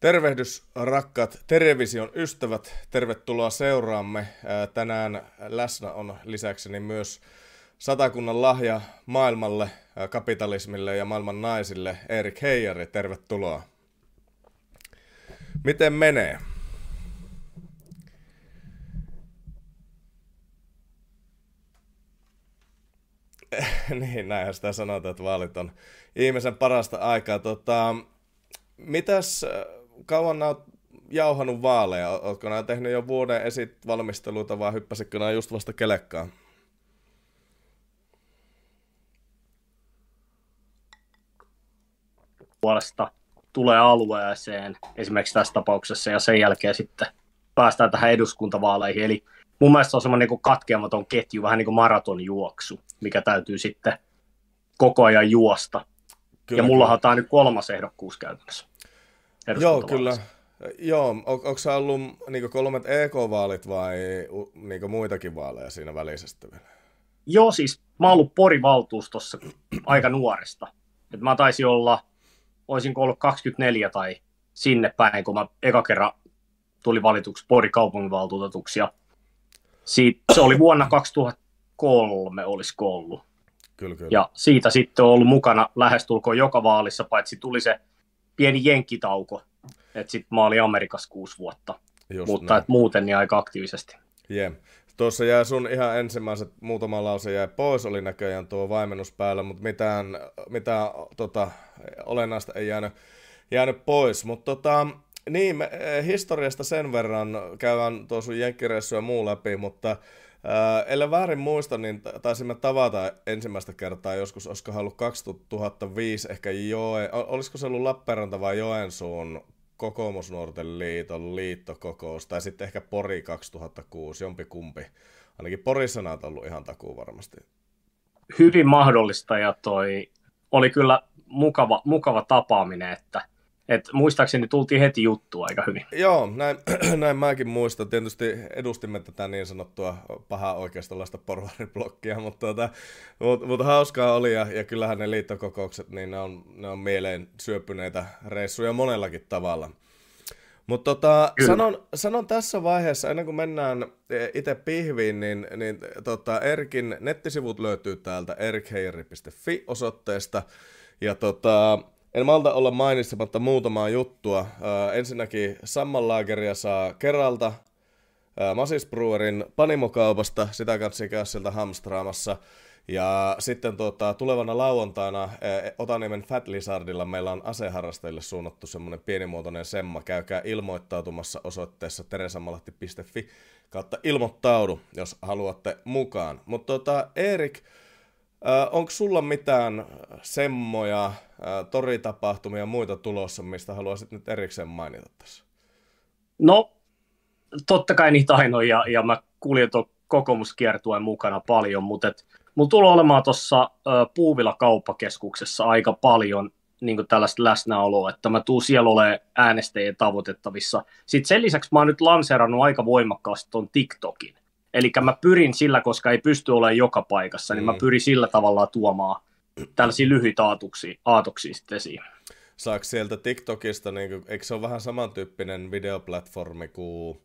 Tervehdys rakkaat television ystävät, tervetuloa seuraamme. Tänään läsnä on lisäkseni myös satakunnan lahja maailmalle, kapitalismille ja maailman naisille, Erik Heijari, tervetuloa. Miten menee? niin, näinhän sitä sanotaan, että vaalit on ihmisen parasta aikaa. Tota, mitäs kauan olet jauhanut vaaleja? Oletko nämä tehnyt jo vuoden esit valmisteluita vai hyppäsitkö nämä just vasta kelekkaan? puolesta tulee alueeseen esimerkiksi tässä tapauksessa ja sen jälkeen sitten päästään tähän eduskuntavaaleihin. Eli mun mielestä se on semmoinen niin katkeamaton ketju, vähän niin kuin maratonjuoksu, mikä täytyy sitten koko ajan juosta. Kyllä, ja mullahan tämä on nyt kolmas ehdokkuus käytännössä. Joo, kyllä. Joo, on, onko se ollut niin kolmet EK-vaalit vai niin muitakin vaaleja siinä välisesti vielä? Joo, siis mä oon ollut Pori-valtuustossa aika nuoresta. Et mä taisin olla, olisin ollut 24 tai sinne päin, kun mä eka kerran tuli valituksi Pori kaupunginvaltuutetuksi. Ja siitä, se oli vuonna 2003, olisi ollut. Kyllä, kyllä. Ja siitä sitten on ollut mukana lähestulkoon joka vaalissa, paitsi tuli se pieni jenkkitauko, että sitten mä olin Amerikassa kuusi vuotta, Just mutta et muuten niin aika aktiivisesti. Yeah. Tuossa jää sun ihan ensimmäiset muutama lause jäi pois, oli näköjään tuo vaimennus päällä, mutta mitään, mitään tota, olennaista ei jäänyt, jäänyt pois. Mutta tota, niin, me, eh, historiasta sen verran käydään tuo sun jenkkireissu ja muu läpi, mutta Äh, ellei väärin muista, niin taisimme tavata ensimmäistä kertaa joskus, olisiko ollut 2005, ehkä Joe, olisiko se ollut Lappeenranta vai Joensuun kokoomusnuorten liiton liittokokous, tai sitten ehkä Pori 2006, jompi kumpi. Ainakin Porissa näet ollut ihan takuu varmasti. Hyvin mahdollista, ja toi oli kyllä mukava, mukava tapaaminen, että – et muistaakseni tultiin heti juttua aika hyvin. Joo, näin, näin mäkin muistan. Tietysti edustimme tätä niin sanottua pahaa oikeistolaista porvariblokkia, mutta, tuota, mutta, mutta hauskaa oli ja, ja kyllähän ne liittokokoukset, niin ne on, ne on mieleen syöpyneitä reissuja monellakin tavalla. Mutta tota, sanon, sanon tässä vaiheessa, ennen kuin mennään itse pihviin, niin, niin tota, Erkin nettisivut löytyy täältä erkheiri.fi osoitteesta. Ja tota, en malta olla mainitsematta muutamaa juttua. Äh, ensinnäkin Sammanlaageria saa kerralta äh, Masis Brewerin panimokaupasta, sitä kanssa käy sieltä hamstraamassa. Ja sitten tuota, tulevana lauantaina äh, Otaniemen Fat Lizardilla meillä on aseharrastajille suunnattu semmoinen pienimuotoinen semma. Käykää ilmoittautumassa osoitteessa teresamalahti.fi kautta ilmoittaudu, jos haluatte mukaan. Mutta tota, Erik, Äh, onko sulla mitään semmoja äh, toritapahtumia ja muita tulossa, mistä haluaisit nyt erikseen mainita tässä? No, totta kai niitä ainoa, ja, ja mä kuljen tuon kokoomuskiertueen mukana paljon, mutta et, mulla tulee olemaan tuossa Puuvila kauppakeskuksessa aika paljon niin tällaista läsnäoloa, että mä tuun siellä olemaan äänestäjien tavoitettavissa. Sitten sen lisäksi mä oon nyt lanseerannut aika voimakkaasti tuon TikTokin. Eli mä pyrin sillä, koska ei pysty olemaan joka paikassa, niin mm. mä pyrin sillä tavalla tuomaan tällaisia lyhyitä aatoksia, aatoksia sitten esiin. Saako sieltä TikTokista, niin kuin, eikö se ole vähän samantyyppinen videoplatformi kuin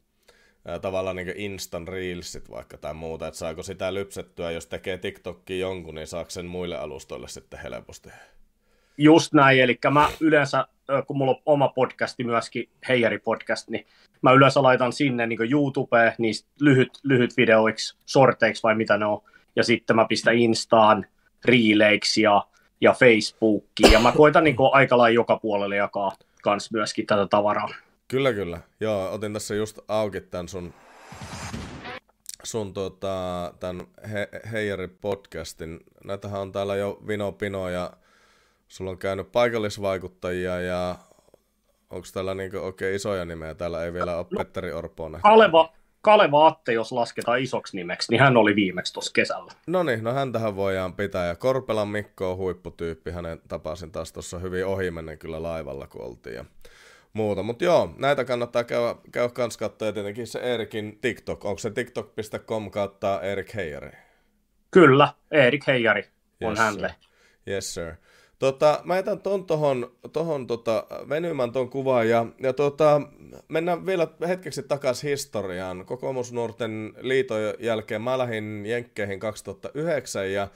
ää, tavallaan niin Instant Reelsit vaikka tai muuta, että saako sitä lypsettyä, jos tekee TikTokia jonkun, niin saako sen muille alustoille sitten helposti? Just näin, eli mä yleensä, kun mulla on oma podcasti myöskin, Heijari podcast, niin mä yleensä laitan sinne niin YouTubeen niin lyhyt, lyhyt videoiksi, sorteiksi vai mitä ne on, ja sitten mä pistän Instaan, Reeleiksi ja, ja Facebookiin, ja mä koitan niin aika lailla joka puolelle jakaa kans myöskin tätä tavaraa. Kyllä, kyllä. Joo, otin tässä just auki tämän sun, sun tota, tämän He, Heijari podcastin. Näitähän on täällä jo Vino Pino ja sulla on käynyt paikallisvaikuttajia ja onko täällä niinku oikein isoja nimeä? Täällä ei vielä ole no, Petteri Orponen. Kaleva, Kaleva Atte, jos lasketaan isoksi nimeksi, niin hän oli viimeksi tuossa kesällä. No niin, no häntähän voidaan pitää. Ja Korpelan Mikko on huipputyyppi. Hänen tapasin taas tuossa hyvin ohimennen kyllä laivalla, kun oltiin. Ja muuta. Mutta joo, näitä kannattaa käydä, käydä kans katsoa. Ja tietenkin se Erikin TikTok. Onko se tiktok.com kautta Erik Heijari? Kyllä, Erik Heijari on yes, hänelle. Yes, sir. Tota, mä jätän ton tohon, tohon tota, venymään ton kuvaan ja, ja tota, mennään vielä hetkeksi takaisin historiaan. Kokoomusnuorten liiton jälkeen mä lähdin Jenkkeihin 2009 ja,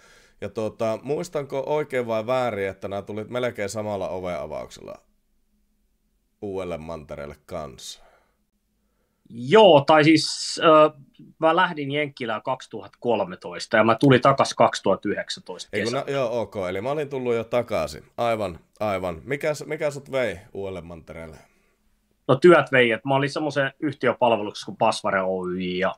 ja tota, muistanko oikein vai väärin, että nämä tulit melkein samalla oveavauksella uudelle mantereelle kanssa? Joo, tai siis äh, mä lähdin Jenkkilään 2013 ja mä tulin takas 2019 Ei, no, joo, ok. Eli mä olin tullut jo takaisin. Aivan, aivan. Mikä, mikä sut vei uudelle mantereelle? No työt vei, että mä olin semmoisen yhtiöpalveluksessa kuin Pasvare Oy ja,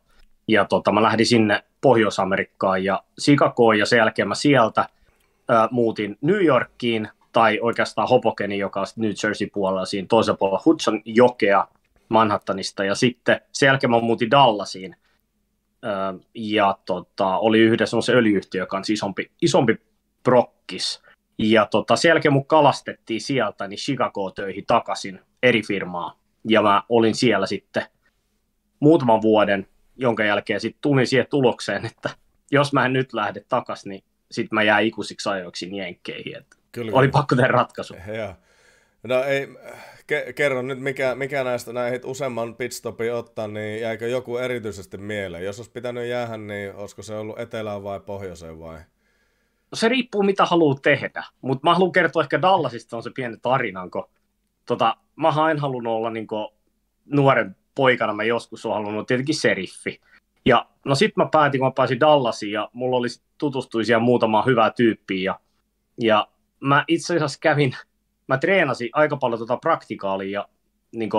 ja tota, mä lähdin sinne Pohjois-Amerikkaan ja Chicagoon ja sen jälkeen mä sieltä äh, muutin New Yorkiin tai oikeastaan Hopokeni, joka on New Jersey puolella siinä toisella puolella Hudson jokea Manhattanista ja sitten sen jälkeen mä muutin Dallasiin ja tota, oli yhdessä semmoisen öljyyhtiön kanssa isompi, isompi prokkis. Ja tota, sen jälkeen mun kalastettiin sieltä niin Chicago töihin takaisin eri firmaa. Ja mä olin siellä sitten muutaman vuoden, jonka jälkeen sitten tulin siihen tulokseen, että jos mä en nyt lähde takaisin, niin sitten mä jään ikuisiksi ajoiksi jenkkeihin. Kyllä. Oli pakko tehdä ratkaisu. Ja. No ei, ke, kerro nyt, mikä, mikä näistä näihin useamman pitstopin ottaa, niin jäikö joku erityisesti mieleen? Jos olisi pitänyt jäädä, niin olisiko se ollut etelään vai pohjoiseen vai? No se riippuu, mitä haluaa tehdä. Mutta mä haluan kertoa ehkä Dallasista on se pieni tarina, kun tota, mä en halunnut olla niin nuoren poikana, mä joskus olen halunnut tietenkin seriffi. Ja no sit mä päätin, kun mä pääsin Dallasiin ja mulla oli tutustuisia muutama hyvää tyyppiä ja, ja mä itse asiassa kävin mä treenasin aika paljon tuota praktikaalia ja niin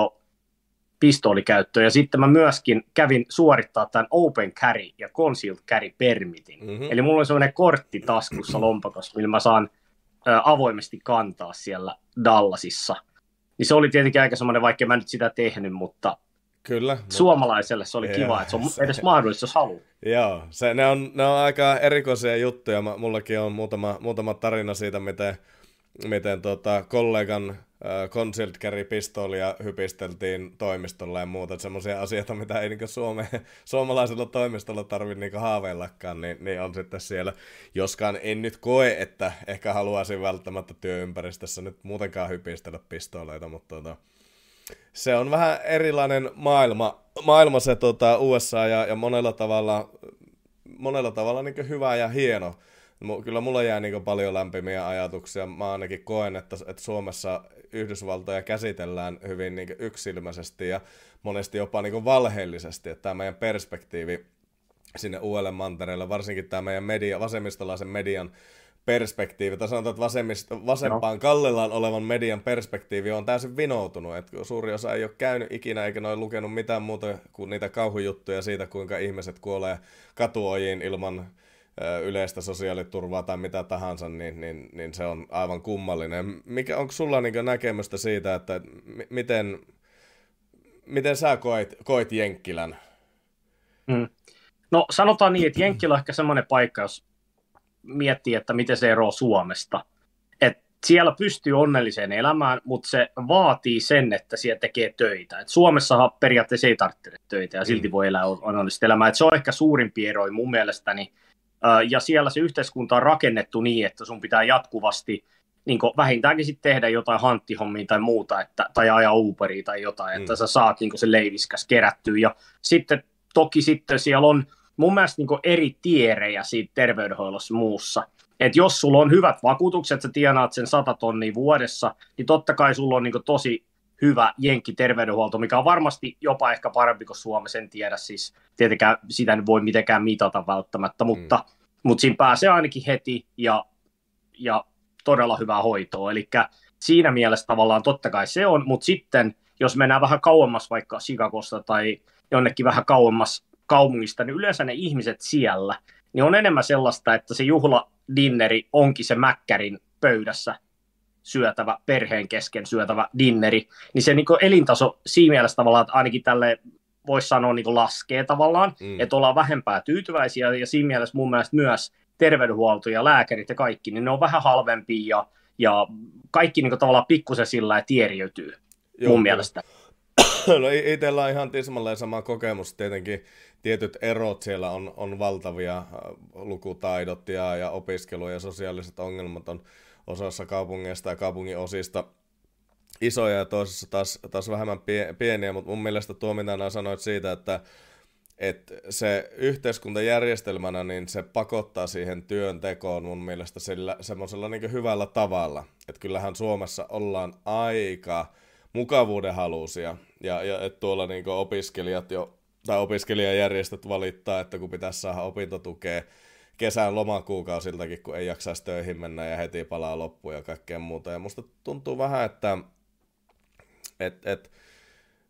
pistoolikäyttöä, ja sitten mä myöskin kävin suorittaa tämän Open Carry ja Concealed Carry Permitin. Mm-hmm. Eli mulla on sellainen kortti taskussa lompakossa, millä mä saan ä, avoimesti kantaa siellä Dallasissa. Niin se oli tietenkin aika semmoinen, vaikka mä nyt sitä tehnyt, mutta Kyllä. Suomalaiselle se oli joo, kiva, että se on edes mahdollista, jos haluaa. Joo, se, ne, on, ne on aika erikoisia juttuja. Mullakin on muutama, muutama tarina siitä, miten miten tota, kollegan äh, concealed carry pistoolia hypisteltiin toimistolla ja muuta, semmoisia asioita, mitä ei niin Suome, suomalaisella toimistolla tarvitse niin haaveillakaan, niin, niin, on sitten siellä. Joskaan en nyt koe, että ehkä haluaisin välttämättä työympäristössä nyt muutenkaan hypistellä pistooleita, mutta tota, se on vähän erilainen maailma, maailma se tota, USA ja, ja monella tavalla, monella tavalla niin hyvä ja hieno kyllä mulla jää niin paljon lämpimiä ajatuksia. Mä ainakin koen, että, että Suomessa Yhdysvaltoja käsitellään hyvin niin yksilmäisesti ja monesti jopa niin valheellisesti, että tämä meidän perspektiivi sinne uudelle mantereelle, varsinkin tämä meidän media, vasemmistolaisen median perspektiivi, tai sanotaan, että vasemmist, vasempaan no. kallellaan olevan median perspektiivi on täysin vinoutunut. Että suuri osa ei ole käynyt ikinä eikä ole lukenut mitään muuta kuin niitä kauhujuttuja siitä, kuinka ihmiset kuolee katuojiin ilman yleistä sosiaaliturvaa tai mitä tahansa, niin, niin, niin se on aivan kummallinen. Mikä, onko sulla niin näkemystä siitä, että m- miten, miten sä koit, koit Jenkkilän? Hmm. No sanotaan niin, että Jenkkilä on ehkä semmoinen paikka, jos miettii, että miten se eroaa Suomesta. Et siellä pystyy onnelliseen elämään, mutta se vaatii sen, että siellä tekee töitä. Et Suomessahan periaatteessa ei tarvitse töitä ja silti mm. voi elää onnellista elämää. Et se on ehkä suurimpi ero mun mielestäni ja siellä se yhteiskunta on rakennettu niin, että sun pitää jatkuvasti niin vähintäänkin sitten tehdä jotain hanttihommia tai muuta, että, tai ajaa Uberia tai jotain, mm. että sä saat niin se leiviskäs kerättyä. Ja sitten toki sitten siellä on mun mielestä niin eri tierejä siitä terveydenhoidossa muussa. että jos sulla on hyvät vakuutukset, sä tienaat sen 100 tonnia vuodessa, niin totta kai sulla on niin tosi hyvä jenkki terveydenhuolto, mikä on varmasti jopa ehkä parempi kuin Suomessa, en tiedä. Siis, tietenkään sitä ei voi mitenkään mitata välttämättä, mutta, mm. mutta siinä pääsee ainakin heti ja, ja todella hyvää hoitoa, eli siinä mielessä tavallaan totta kai se on, mutta sitten jos mennään vähän kauemmas vaikka Chicagosta tai jonnekin vähän kauemmas kaupungista, niin yleensä ne ihmiset siellä, niin on enemmän sellaista, että se juhladinneri onkin se mäkkärin pöydässä syötävä, perheen kesken syötävä dinneri, niin se niin elintaso siinä mielessä tavallaan, että ainakin tälle voisi sanoa niin laskee tavallaan, mm. että ollaan vähempää tyytyväisiä, ja siinä mielessä mun mielestä myös terveydenhuolto ja lääkärit ja kaikki, niin ne on vähän halvempia, ja, ja kaikki niin tavallaan pikkusen sillä ja tieriytyy, Joo, mun mielestä. No itsellä on ihan tismalleen sama kokemus. Tietenkin tietyt erot siellä on, on valtavia. Äh, lukutaidot ja, ja opiskelu ja sosiaaliset ongelmat on osassa kaupungeista ja kaupungin osista isoja ja toisessa taas, taas vähemmän pieniä, mutta mun mielestä tuo, mitä sanoit siitä, että että se yhteiskuntajärjestelmänä, niin se pakottaa siihen työntekoon mun mielestä sillä, semmoisella niin hyvällä tavalla. Että kyllähän Suomessa ollaan aika mukavuudenhalusia. Ja, ja että tuolla niin opiskelijat jo, tai opiskelijajärjestöt valittaa, että kun pitäisi saada opintotukea kesän lomakuukausiltakin, kun ei jaksaisi töihin mennä ja heti palaa loppuun ja kaikkea muuta. Ja musta tuntuu vähän, että et, et,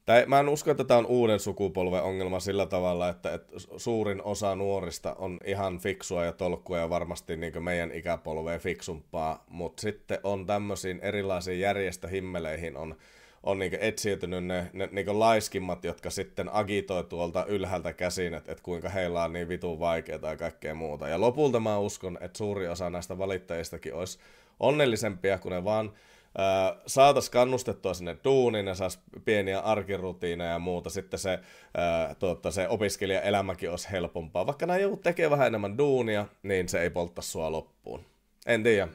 tai mä en usko, että tämä on uuden sukupolven ongelma sillä tavalla, että, että suurin osa nuorista on ihan fiksua ja tolkkua ja varmasti niin meidän ikäpolveen fiksumpaa, mutta sitten on tämmöisiin erilaisiin järjestöhimmeleihin on on niin etsiytynyt ne, ne niin laiskimmat, jotka sitten agitoi tuolta ylhäältä käsin, että, että kuinka heillä on niin vitun vaikeaa ja kaikkea muuta. Ja lopulta mä uskon, että suuri osa näistä valittajistakin olisi onnellisempia, kun ne vaan saatas kannustettua sinne duuniin ja saisi pieniä arkirutiineja ja muuta. Sitten se, äh, tuota, se opiskelijaelämäkin olisi helpompaa. Vaikka nämä joudut tekee vähän enemmän duunia, niin se ei poltta sua loppuun. En tiedä.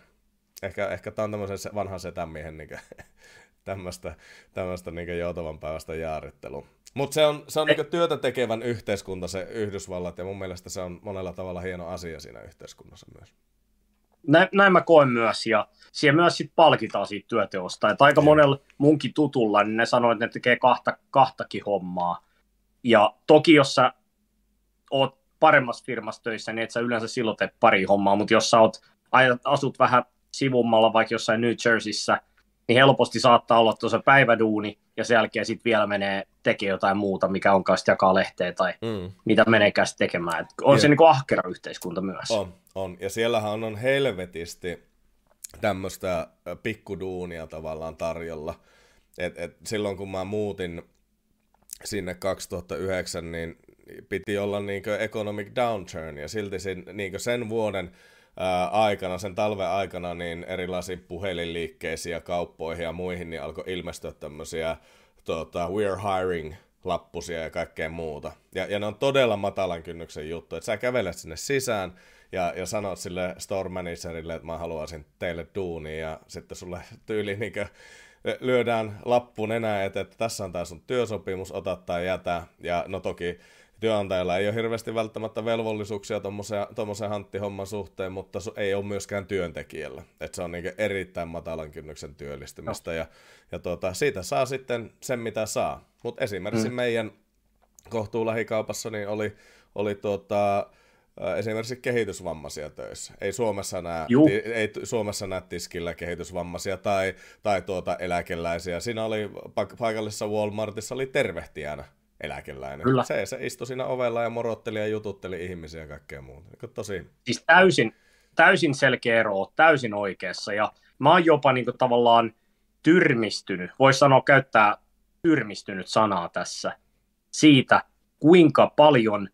Ehkä, ehkä tämä on tämmöisen vanhan setämiehen niin tämmöistä, tämmöistä niin joutavan päivästä jaarittelua. Mutta se on, se on niin työtä tekevän yhteiskunta se Yhdysvallat, ja mun mielestä se on monella tavalla hieno asia siinä yhteiskunnassa myös. Näin, näin mä koen myös, ja siellä myös sit palkitaan siitä työteosta. Et aika monella munkin tutulla, niin ne sanoo, että ne tekee kahta, kahtakin hommaa. Ja toki jos sä oot paremmassa firmassa töissä, niin et sä yleensä silloin tee pari hommaa, mutta jos sä oot, asut vähän sivummalla vaikka jossain New Jerseyssä, niin helposti saattaa olla tuossa päiväduuni, ja sen jälkeen sitten vielä menee tekemään jotain muuta, mikä on kanssa jakaa lehteä tai mm. mitä meneekään tekemään. Et on yeah. se niin kuin ahkera yhteiskunta myös. On, on. Ja siellähän on helvetisti tämmöistä pikkuduunia tavallaan tarjolla. Et, et silloin kun mä muutin sinne 2009, niin piti olla niin economic downturn, ja silti sen, niin sen vuoden aikana, sen talven aikana, niin erilaisiin puhelinliikkeisiin ja kauppoihin ja muihin, niin alkoi ilmestyä tämmöisiä tota, we're hiring lappusia ja kaikkea muuta. Ja, ja ne on todella matalan kynnyksen juttu, että sä kävelet sinne sisään ja, ja sanot sille store managerille, että mä haluaisin teille duunia ja sitten sulle tyyli niin lyödään lappu nenään, että, että tässä on tämä sun työsopimus, ota tai jätä. Ja no toki työnantajalla ei ole hirveästi välttämättä velvollisuuksia tuommoisen hanttihomman suhteen, mutta ei ole myöskään työntekijällä. Et se on niin erittäin matalan kynnyksen työllistymistä no. ja, ja tuota, siitä saa sitten sen mitä saa. Mutta esimerkiksi mm. meidän kohtuulahikaupassa niin oli, oli tuota, esimerkiksi kehitysvammaisia töissä. Ei Suomessa näe, ei Suomessa näe tiskillä kehitysvammaisia tai, tai tuota eläkeläisiä. Siinä oli paikallisessa Walmartissa oli tervehtijänä eläkeläinen. Kyllä. Se, se istui siinä ovella ja morotteli ja jututteli ihmisiä ja kaikkea muuta. Niin tosi... Siis täysin, täysin selkeä ero, täysin oikeassa. Ja mä oon jopa niin kuin, tavallaan tyrmistynyt, voisi sanoa käyttää tyrmistynyt sanaa tässä, siitä, kuinka paljon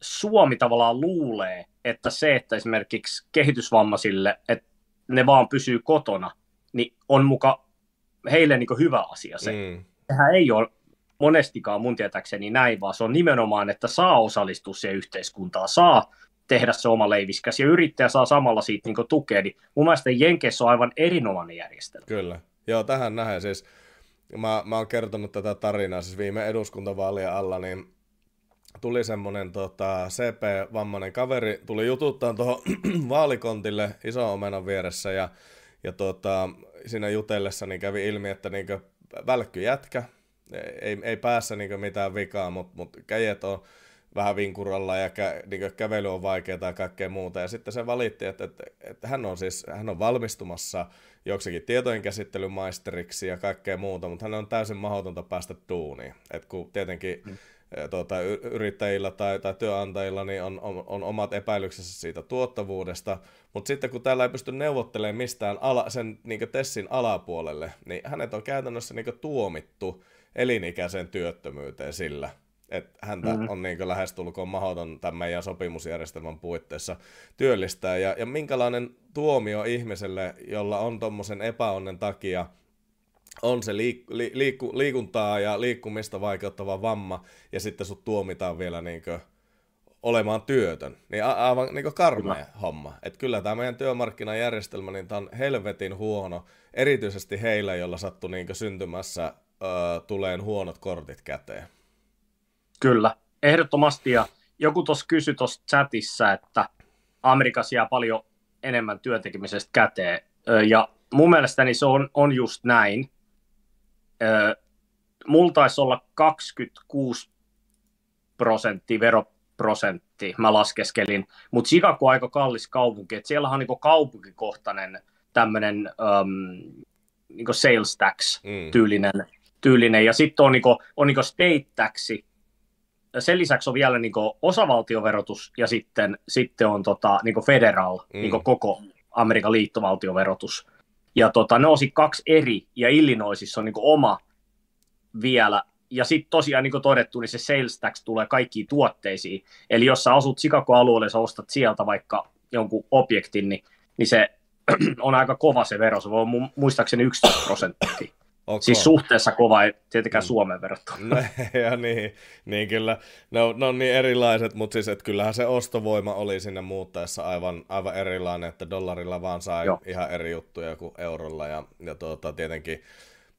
Suomi tavallaan luulee, että se, että esimerkiksi kehitysvammaisille, että ne vaan pysyy kotona, niin on muka heille niin hyvä asia se. Mm. Sehän ei ole monestikaan mun tietääkseni näin, vaan se on nimenomaan, että saa osallistua siihen yhteiskuntaan, saa tehdä se oma leiviskäs ja yrittäjä saa samalla siitä niin tukea, niin mun mielestä Jenkeissä on aivan erinomainen järjestelmä. Kyllä. Joo, tähän nähdään siis. Mä, mä oon kertonut tätä tarinaa siis viime eduskuntavaalien alla, niin tuli semmoinen tota, CP-vammainen kaveri, tuli jututtaan tuohon vaalikontille iso omenan vieressä ja, ja tota, siinä jutellessa niin kävi ilmi, että niin välkky jätkä, ei, ei päässä niin mitään vikaa, mutta mut käjet on vähän vinkuralla ja kä, niin kävely on vaikeaa ja kaikkea muuta. Ja sitten se valitti, että, että, että hän on siis hän on valmistumassa joksikin tietojen käsittelymaisteriksi ja kaikkea muuta, mutta hän on täysin mahdotonta päästä duuniin. Et kun tietenkin mm. tuota, yrittäjillä tai, tai työnantajilla niin on, on, on omat epäilyksensä siitä tuottavuudesta, mutta sitten kun täällä ei pysty neuvottelemaan mistään ala, sen niin Tessin alapuolelle, niin hänet on käytännössä niin tuomittu elinikäiseen työttömyyteen sillä, että häntä mm-hmm. on niin lähestulkoon mahdoton tämän meidän sopimusjärjestelmän puitteissa työllistää. Ja, ja minkälainen tuomio ihmiselle, jolla on tuommoisen epäonnen takia on se liik- li- liikku- liikuntaa ja liikkumista vaikeuttava vamma, ja sitten sut tuomitaan vielä niin olemaan työtön. Niin a- aivan niin karmea kyllä. homma. Et kyllä tämä meidän työmarkkinajärjestelmä, niin tämä on helvetin huono, erityisesti heillä, joilla sattui niin syntymässä ö, tuleen huonot kortit käteen. Kyllä, ehdottomasti. Ja joku tuossa kysyi tuossa chatissa, että Amerikassa jää paljon enemmän työntekemisestä käteen. Ja mun mielestäni se on, on just näin. Mulla taisi olla 26 prosenttia veroprosentti, mä laskeskelin, mutta Chicago on aika kallis kaupunki, että siellä on niin kaupunkikohtainen tämmöinen um, niin sales tax tyylinen, mm. Tyylinen. ja sitten on, niin kuin, on niin state taxi, sen lisäksi on vielä niin osavaltioverotus ja sitten, sitten on tota, niin federal, mm. niin koko Amerikan liittovaltioverotus. Ja tota, ne on kaksi eri, ja Illinoisissa on niin oma vielä. Ja sitten tosiaan, niin kuin todettu, niin se sales tax tulee kaikkiin tuotteisiin. Eli jos sä asut Chicago-alueelle, sä ostat sieltä vaikka jonkun objektin, niin, niin se on aika kova se vero. Se voi muistaakseni 11 prosenttia. Okay. Siis suhteessa kova, ei tietenkään mm. Suomen verrattuna. No, ja niin, niin kyllä, ne on, ne on niin erilaiset, mutta siis että kyllähän se ostovoima oli sinne muuttaessa aivan, aivan erilainen, että dollarilla vaan sai Joo. ihan eri juttuja kuin eurolla ja, ja tuota, tietenkin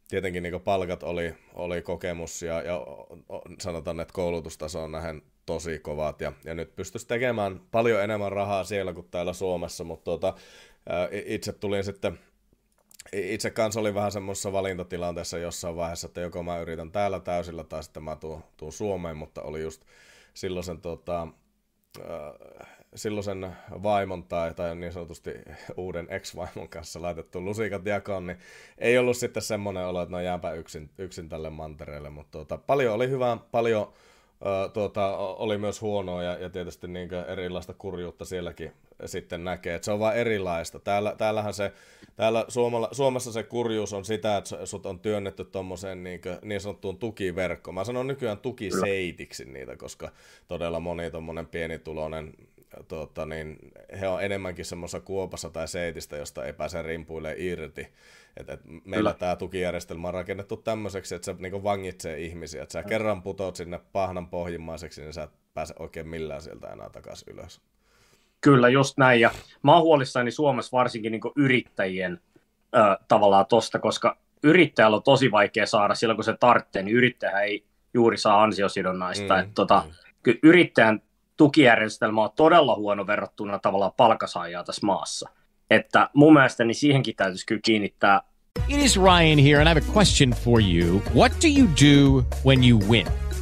tietenkin niin palkat oli, oli kokemus ja, ja sanotaan, että koulutustaso on nähen tosi kovat ja, ja nyt pystyisi tekemään paljon enemmän rahaa siellä kuin täällä Suomessa, mutta tuota, itse tulin sitten itse kanssa oli vähän semmoisessa valintatilanteessa jossain vaiheessa, että joko mä yritän täällä täysillä tai sitten mä tuun, tuun Suomeen, mutta oli just silloisen, tota, äh, silloisen vaimon tai, tai niin sanotusti uuden ex-vaimon kanssa laitettu lusikat jakoon, niin ei ollut sitten semmoinen olo, että no jääpä yksin, yksin tälle mantereelle, mutta tota, paljon oli hyvää, paljon tuota, oli myös huonoa ja, ja tietysti niin erilaista kurjuutta sielläkin sitten näkee, että se on vain erilaista. Täällä, täällähän se, täällä Suomella, Suomessa se kurjuus on sitä, että sut on työnnetty tuommoiseen niin, niin sanottuun tukiverkkoon. Mä sanon nykyään tukiseitiksi niitä, koska todella moni tuommoinen pienituloinen tuota, niin he on enemmänkin semmoisessa kuopassa tai seitistä, josta ei pääse rimpuille irti. Et, et meillä tämä tukijärjestelmä on rakennettu tämmöiseksi, että se niinku vangitsee ihmisiä. Että sä kerran putoat sinne pahnan pohjimmaiseksi, niin sä et pääse oikein millään sieltä enää takaisin ylös. Kyllä, just näin. Ja mä oon huolissani Suomessa varsinkin niin yrittäjien ö, tavallaan tosta, koska yrittäjällä on tosi vaikea saada silloin, kun se tarvitsee, niin yrittäjä ei juuri saa ansiosidonnaista. Mm, Et, tota, mm. Yrittäjän tukijärjestelmä on todella huono verrattuna tavallaan palkasaajaa tässä maassa. Että mun mielestäni siihenkin täytyisi kyllä kiinnittää. It is Ryan here and I have a question for you. What do you do when you win?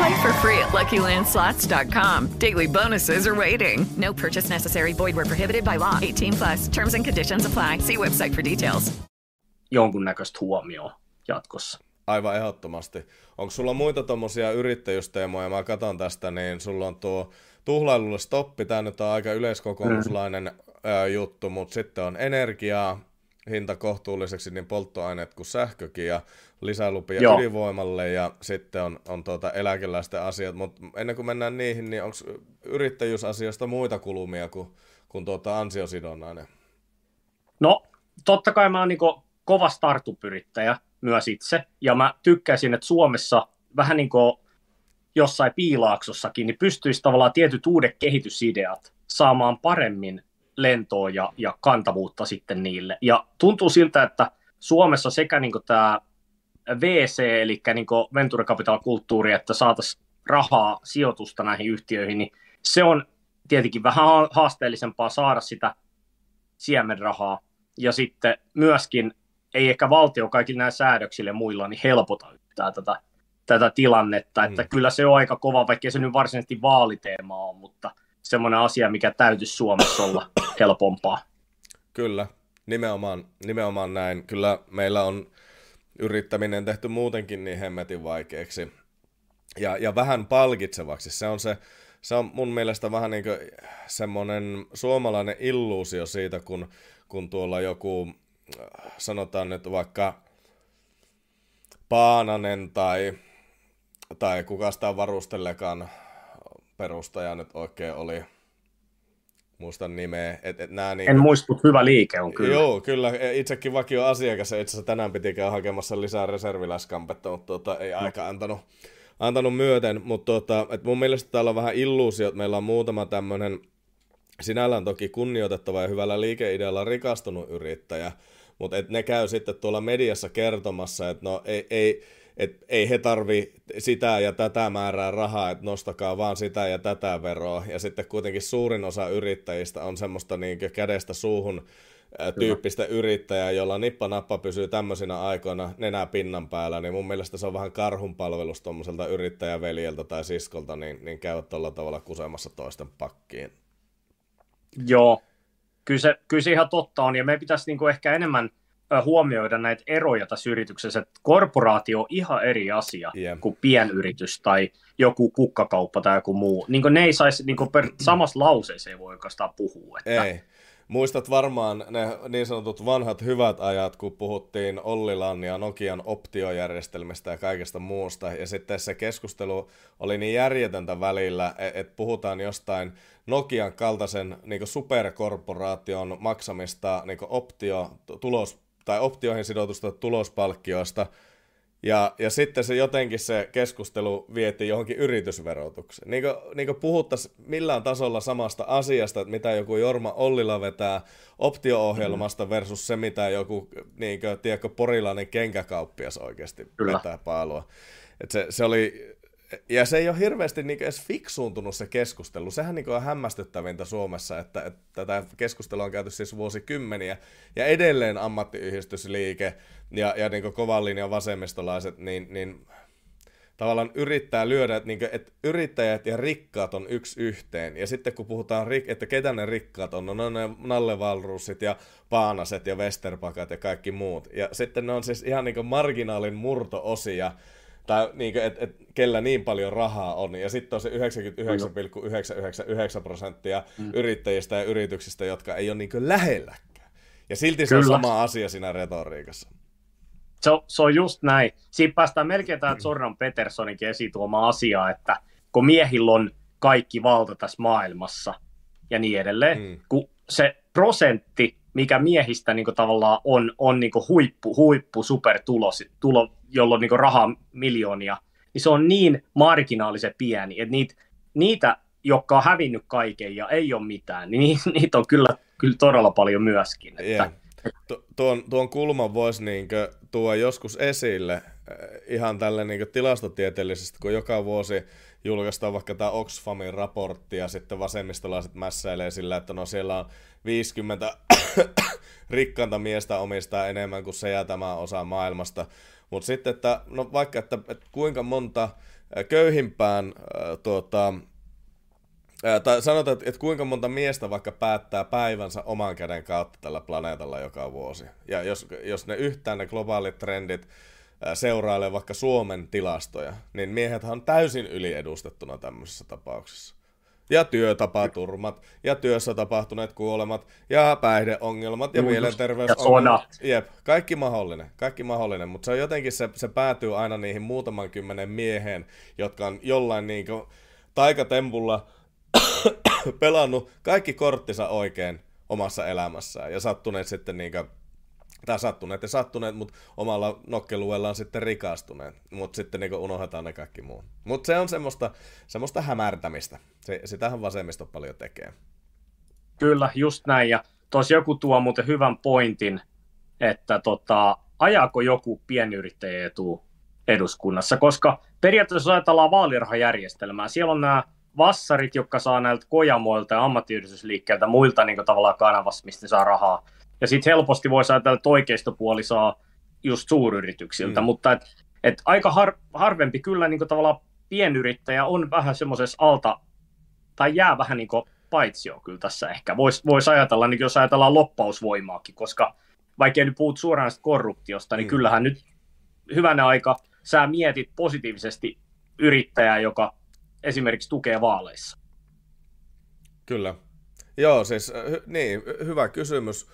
Play for free at LuckyLandSlots.com. Daily bonuses are waiting. No purchase necessary. Void were prohibited by law. 18 plus. Terms and conditions apply. See website for details. Jonkunnäköistä huomioon jatkossa. Aivan ehdottomasti. Onko sulla muita tuommoisia yrittäjyysteemoja? Mä katson tästä, niin sulla on tuo tuhlailulle stoppi. Tämä nyt on aika yleiskokoomuslainen mm. juttu, mutta sitten on energiaa, hinta kohtuulliseksi niin polttoaineet kuin sähkökin ja lisälupia Joo. ydinvoimalle ja sitten on, on tuota eläkeläisten asiat, mutta ennen kuin mennään niihin, niin onko yrittäjyysasioista muita kulumia kuin, kuin tuota ansiosidonnainen? No, totta kai mä oon niin kova startup-yrittäjä myös itse, ja mä tykkäisin, että Suomessa vähän niin kuin jossain piilaaksossakin, niin pystyisi tavallaan tietyt uudet kehitysideat saamaan paremmin lentoa ja, ja kantavuutta sitten niille. Ja tuntuu siltä, että Suomessa sekä niin tämä VC, eli niin Venture Capital-kulttuuri, että saataisiin rahaa, sijoitusta näihin yhtiöihin, niin se on tietenkin vähän haasteellisempaa saada sitä siemenrahaa. Ja sitten myöskin ei ehkä valtio kaikille näillä säädöksille muilla niin helpota yhtään tätä, tätä tilannetta. Että mm. kyllä se on aika kova, vaikka se nyt varsinaisesti vaaliteema on, mutta semmoinen asia, mikä täytyisi Suomessa olla helpompaa. Kyllä, nimenomaan, nimenomaan näin. Kyllä meillä on yrittäminen tehty muutenkin niin hemmetin vaikeaksi ja, ja vähän palkitsevaksi. Se on, se, se on mun mielestä vähän niin semmoinen suomalainen illuusio siitä, kun, kun tuolla joku, sanotaan nyt vaikka Paananen tai, tai kuka sitä varustellekaan perustaja nyt oikein oli, muistan nimeä. Et, et nää niinku... En muista, hyvä liike on kyllä. Joo, kyllä. Itsekin vakio asiakas. Itse asiassa tänään piti käydä hakemassa lisää reserviläiskampetta, mutta tuota, ei aika antanut, antanut myöten. Mutta tuota, et mun mielestä täällä on vähän illuusio, että meillä on muutama tämmöinen sinällään toki kunnioitettava ja hyvällä liikeidealla rikastunut yrittäjä, mutta et ne käy sitten tuolla mediassa kertomassa, että no ei, ei, et ei he tarvi sitä ja tätä määrää rahaa, että nostakaa vaan sitä ja tätä veroa. Ja sitten kuitenkin suurin osa yrittäjistä on semmoista niin kädestä suuhun tyyppistä Kyllä. yrittäjää, jolla nippa-nappa pysyy tämmöisinä aikoina nenä pinnan päällä, niin mun mielestä se on vähän karhun palvelus tuommoiselta yrittäjäveljeltä tai siskolta, niin, niin käydä tuolla tavalla kusemassa toisten pakkiin. Joo, kyllä se, kyllä se ihan totta on, ja me pitäisi niinku ehkä enemmän huomioida näitä eroja tässä yrityksessä, että korporaatio on ihan eri asia yeah. kuin pienyritys tai joku kukkakauppa tai joku muu. Niin ne ei saisi, niin per samassa lauseessa ei voi oikeastaan puhua. Että... Ei. Muistat varmaan ne niin sanotut vanhat hyvät ajat, kun puhuttiin Ollilan ja Nokian optiojärjestelmistä ja kaikesta muusta. Ja sitten se keskustelu oli niin järjetöntä välillä, e- että puhutaan jostain Nokian kaltaisen niin superkorporaation maksamista niin optio, tulos, tai optioihin sidotusta tulospalkkiosta, ja, ja sitten se jotenkin se keskustelu vietiin johonkin yritysverotukseen. Niin kuin, niin kuin puhuttaisiin millään tasolla samasta asiasta, että mitä joku Jorma Ollila vetää optio-ohjelmasta mm. versus se, mitä joku niin kuin, tiedätkö, porilainen kenkäkauppias oikeasti Kyllä. vetää paalua. Et se, se oli ja se ei ole hirveästi niin edes fiksuuntunut se keskustelu. Sehän niin on hämmästyttävintä Suomessa, että, että tätä keskustelua on käyty siis vuosikymmeniä, ja edelleen ammattiyhdistysliike ja, ja niin kovan linjan vasemmistolaiset, niin, niin tavallaan yrittää lyödä, että, niin kuin, että yrittäjät ja rikkaat on yksi yhteen. Ja sitten kun puhutaan, että ketä ne rikkaat on, no ne on ne Nalle Valrussit ja Paanaset ja Westerpakat ja kaikki muut. Ja sitten ne on siis ihan niin marginaalin murto-osia, tai niin kuin, et, et, kellä niin paljon rahaa on, ja sitten on se 99,999 prosenttia mm. yrittäjistä ja yrityksistä, jotka ei ole niin lähelläkään. Ja silti se Kyllä. on sama asia siinä retoriikassa. Se on, se on just näin. Siinä päästään melkein tähän Jordan Petersoninkin esiin tuomaan asiaa, että kun miehillä on kaikki valta tässä maailmassa ja niin edelleen, mm. kun se prosentti, mikä miehistä niin tavallaan on, on niin huippu, huippu supertulo, tulo, jolla on niin rahaa miljoonia, niin se on niin marginaalisen pieni, että niitä, niitä jotka on hävinnyt kaiken ja ei ole mitään, niin niitä on kyllä, kyllä todella paljon myöskin. Että, yeah. Tu- tuon, tuon kulman voisi niin tuoda joskus esille eh, ihan tälle niin tilastotieteellisesti, kun joka vuosi julkaistaan vaikka tämä Oxfamin raportti ja sitten vasemmistolaiset mässäilee sillä, että no siellä on 50 rikkaanta miestä omistaa enemmän kuin se ja tämä osa maailmasta. Mutta sitten, että no vaikka, että, että kuinka monta köyhimpään äh, tuota, äh, tai sanotaan, että, että kuinka monta miestä vaikka päättää päivänsä oman käden kautta tällä planeetalla joka vuosi. Ja jos, jos ne yhtään ne globaalit trendit seurailee vaikka Suomen tilastoja, niin miehet on täysin yliedustettuna tämmöisessä tapauksessa. Ja työtapaturmat, ja työssä tapahtuneet kuolemat, ja päihdeongelmat, ja mielenterveysongelmat. Ja. Jep, kaikki mahdollinen, kaikki mahdollinen, mutta se on jotenkin, se, se päätyy aina niihin muutaman kymmenen mieheen, jotka on jollain niinku taikatempulla pelannut kaikki korttinsa oikein omassa elämässään, ja sattuneet sitten niinku tai sattuneet ja sattuneet, mutta omalla nokkeluellaan sitten rikastuneet. Mutta sitten niin unohdetaan ne kaikki muu. Mutta se on semmoista, semmoista hämärtämistä. Se, sitähän vasemmisto paljon tekee. Kyllä, just näin. Ja tuossa joku tuo muuten hyvän pointin, että tota, ajaako joku pienyrittäjä etu eduskunnassa, koska periaatteessa jos ajatellaan vaalirahajärjestelmää, siellä on nämä vassarit, jotka saa näiltä kojamoilta ja ammattiyhdistysliikkeiltä muilta niin tavallaan kanavassa, mistä saa rahaa. Ja sitten helposti voisi ajatella, että oikeistopuoli saa just suuryrityksiltä, mm. mutta et, et aika har, harvempi kyllä niin tavallaan pienyrittäjä on vähän semmoisessa alta, tai jää vähän niin paitsio kyllä tässä ehkä. Voisi vois ajatella, niin jos ajatellaan loppausvoimaakin, koska vaikka nyt puhut suoraan korruptiosta, niin mm. kyllähän nyt hyvänä aika sä mietit positiivisesti yrittäjää, joka esimerkiksi tukee vaaleissa. Kyllä. Joo, siis hy- niin, hyvä kysymys.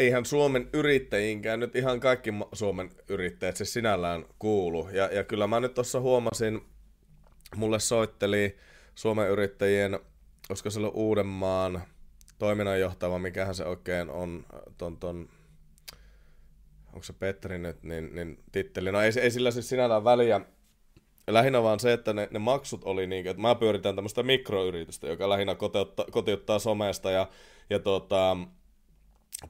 Eihän Suomen yrittäjiinkään nyt ihan kaikki Suomen yrittäjät siis sinällään kuulu. Ja, ja kyllä mä nyt tuossa huomasin, mulle soitteli Suomen yrittäjien, koska se oli Uudenmaan toiminnanjohtava, mikähän se oikein on, ton, ton, onko se Petri nyt, niin, niin titteli. No ei, ei sillä siis sinällään väliä, lähinnä vaan se, että ne, ne maksut oli niin, että mä pyöritän tämmöistä mikroyritystä, joka lähinnä kotiuttaa, kotiuttaa somesta ja, ja tota,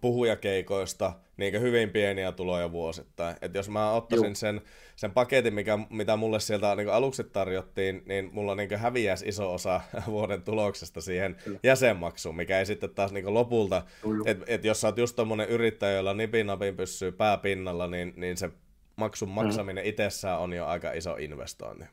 puhujakeikoista niin hyvin pieniä tuloja vuosittain. Et jos mä ottaisin sen, sen paketin, mikä, mitä mulle sieltä niin aluksi tarjottiin, niin mulla niin häviäisi iso osa vuoden tuloksesta siihen Kyllä. jäsenmaksuun, mikä ei sitten taas niin lopulta, että et jos sä oot just tommonen yrittäjä, jolla nipin napin pysyy pää pinnalla, niin, niin se maksun mm. maksaminen mm. itsessään on jo aika iso investointi.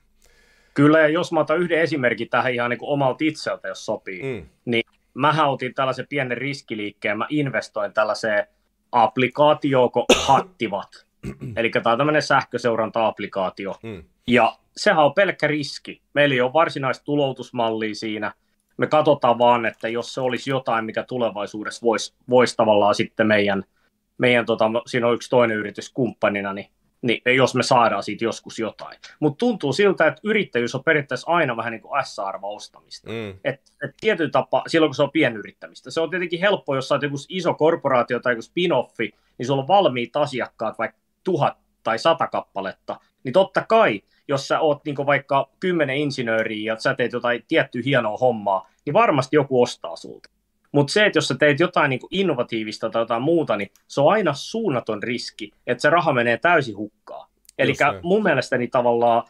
Kyllä, ja jos mä otan yhden esimerkin tähän ihan niin kuin omalta itseltä, jos sopii, mm. niin mä otin tällaisen pienen riskiliikkeen, mä investoin tällaiseen applikaatioon kuin Hattivat. Eli tämä on tämmöinen sähköseuranta-applikaatio. Mm. Ja sehän on pelkkä riski. Meillä ei ole varsinaista tuloutusmallia siinä. Me katsotaan vaan, että jos se olisi jotain, mikä tulevaisuudessa voisi vois tavallaan sitten meidän, meidän tota, siinä on yksi toinen yritys kumppanina, niin niin jos me saadaan siitä joskus jotain. Mutta tuntuu siltä, että yrittäjyys on periaatteessa aina vähän niin kuin S-arvo ostamista. Mm. Et, et tietyn tapa, silloin kun se on pienyrittämistä. Se on tietenkin helppo, jos olet joku iso korporaatio tai joku spin-offi, niin sulla on valmiit asiakkaat vaikka tuhat tai sata kappaletta. Niin totta kai, jos sä oot niin vaikka kymmenen insinööriä ja sä teet jotain tiettyä hienoa hommaa, niin varmasti joku ostaa sulta. Mutta se, että jos sä teet jotain niin innovatiivista tai jotain muuta, niin se on aina suunnaton riski, että se raha menee täysin hukkaan. Eli mun mielestäni tavallaan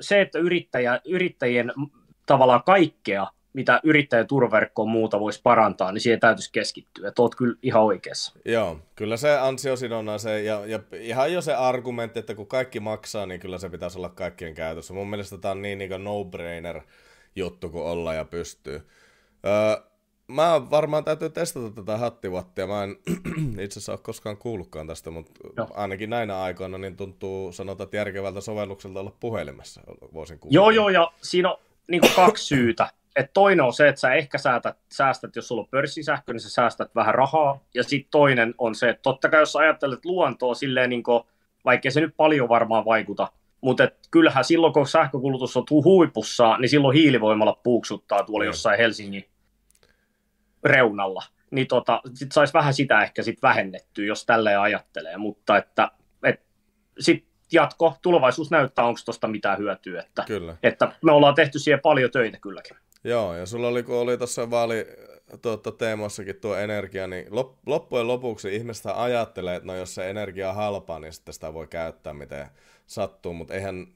se, että yrittäjä, yrittäjien tavallaan kaikkea, mitä yrittäjän turvaverkkoon muuta voisi parantaa, niin siihen täytyisi keskittyä. Että oot kyllä ihan oikeassa. Joo, kyllä se ansiosidonnaisen ja, ja ihan jo se argumentti, että kun kaikki maksaa, niin kyllä se pitäisi olla kaikkien käytössä. Mun mielestä tämä on niin, niin no-brainer juttu kuin olla ja pystyy. Öö, mä varmaan täytyy testata tätä hattivattia. Mä en itse asiassa ole koskaan kuullutkaan tästä, mutta Joo. ainakin näinä aikoina niin tuntuu sanotaan, että järkevältä sovellukselta olla puhelimessa. Voisin kuulla. Joo, joo, ja siinä on niin kaksi syytä. Et toinen on se, että sä ehkä säätät, säästät, jos sulla on pörssisähkö, niin sä säästät vähän rahaa. Ja sitten toinen on se, että totta kai jos ajattelet luontoa silleen, niin kuin, vaikka se nyt paljon varmaan vaikuta, mutta kyllähän silloin, kun sähkökulutus on huipussa, niin silloin hiilivoimalla puuksuttaa tuolla jossain Helsingin reunalla, niin tota, sit saisi vähän sitä ehkä sit vähennettyä, jos tälleen ajattelee, mutta että et, sit jatko, tulevaisuus näyttää, onko tuosta mitään hyötyä, että, Kyllä. että me ollaan tehty siihen paljon töitä kylläkin. Joo, ja sulla oli, kun oli tuossa vaali tuota, teemassakin tuo energia, niin loppujen lopuksi ihmistä ajattelee, että no jos se energia on halpaa, niin sitten sitä voi käyttää miten sattuu, mutta eihän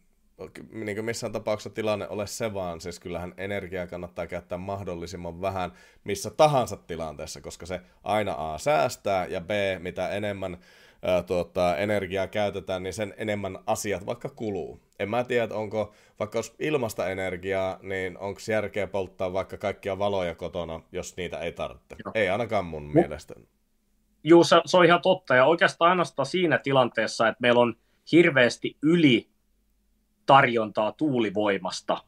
niin kuin missään tapauksessa tilanne ole se vaan, siis kyllähän energiaa kannattaa käyttää mahdollisimman vähän missä tahansa tilanteessa, koska se aina A säästää ja B, mitä enemmän ää, tuota, energiaa käytetään, niin sen enemmän asiat vaikka kuluu. En mä tiedä, onko vaikka jos ilmasta energiaa, niin onko järkeä polttaa vaikka kaikkia valoja kotona, jos niitä ei tarvitse. Joo. Ei ainakaan mun M- mielestä. Joo, se, se on ihan totta. Ja oikeastaan ainoastaan siinä tilanteessa, että meillä on hirveästi yli tarjontaa tuulivoimasta,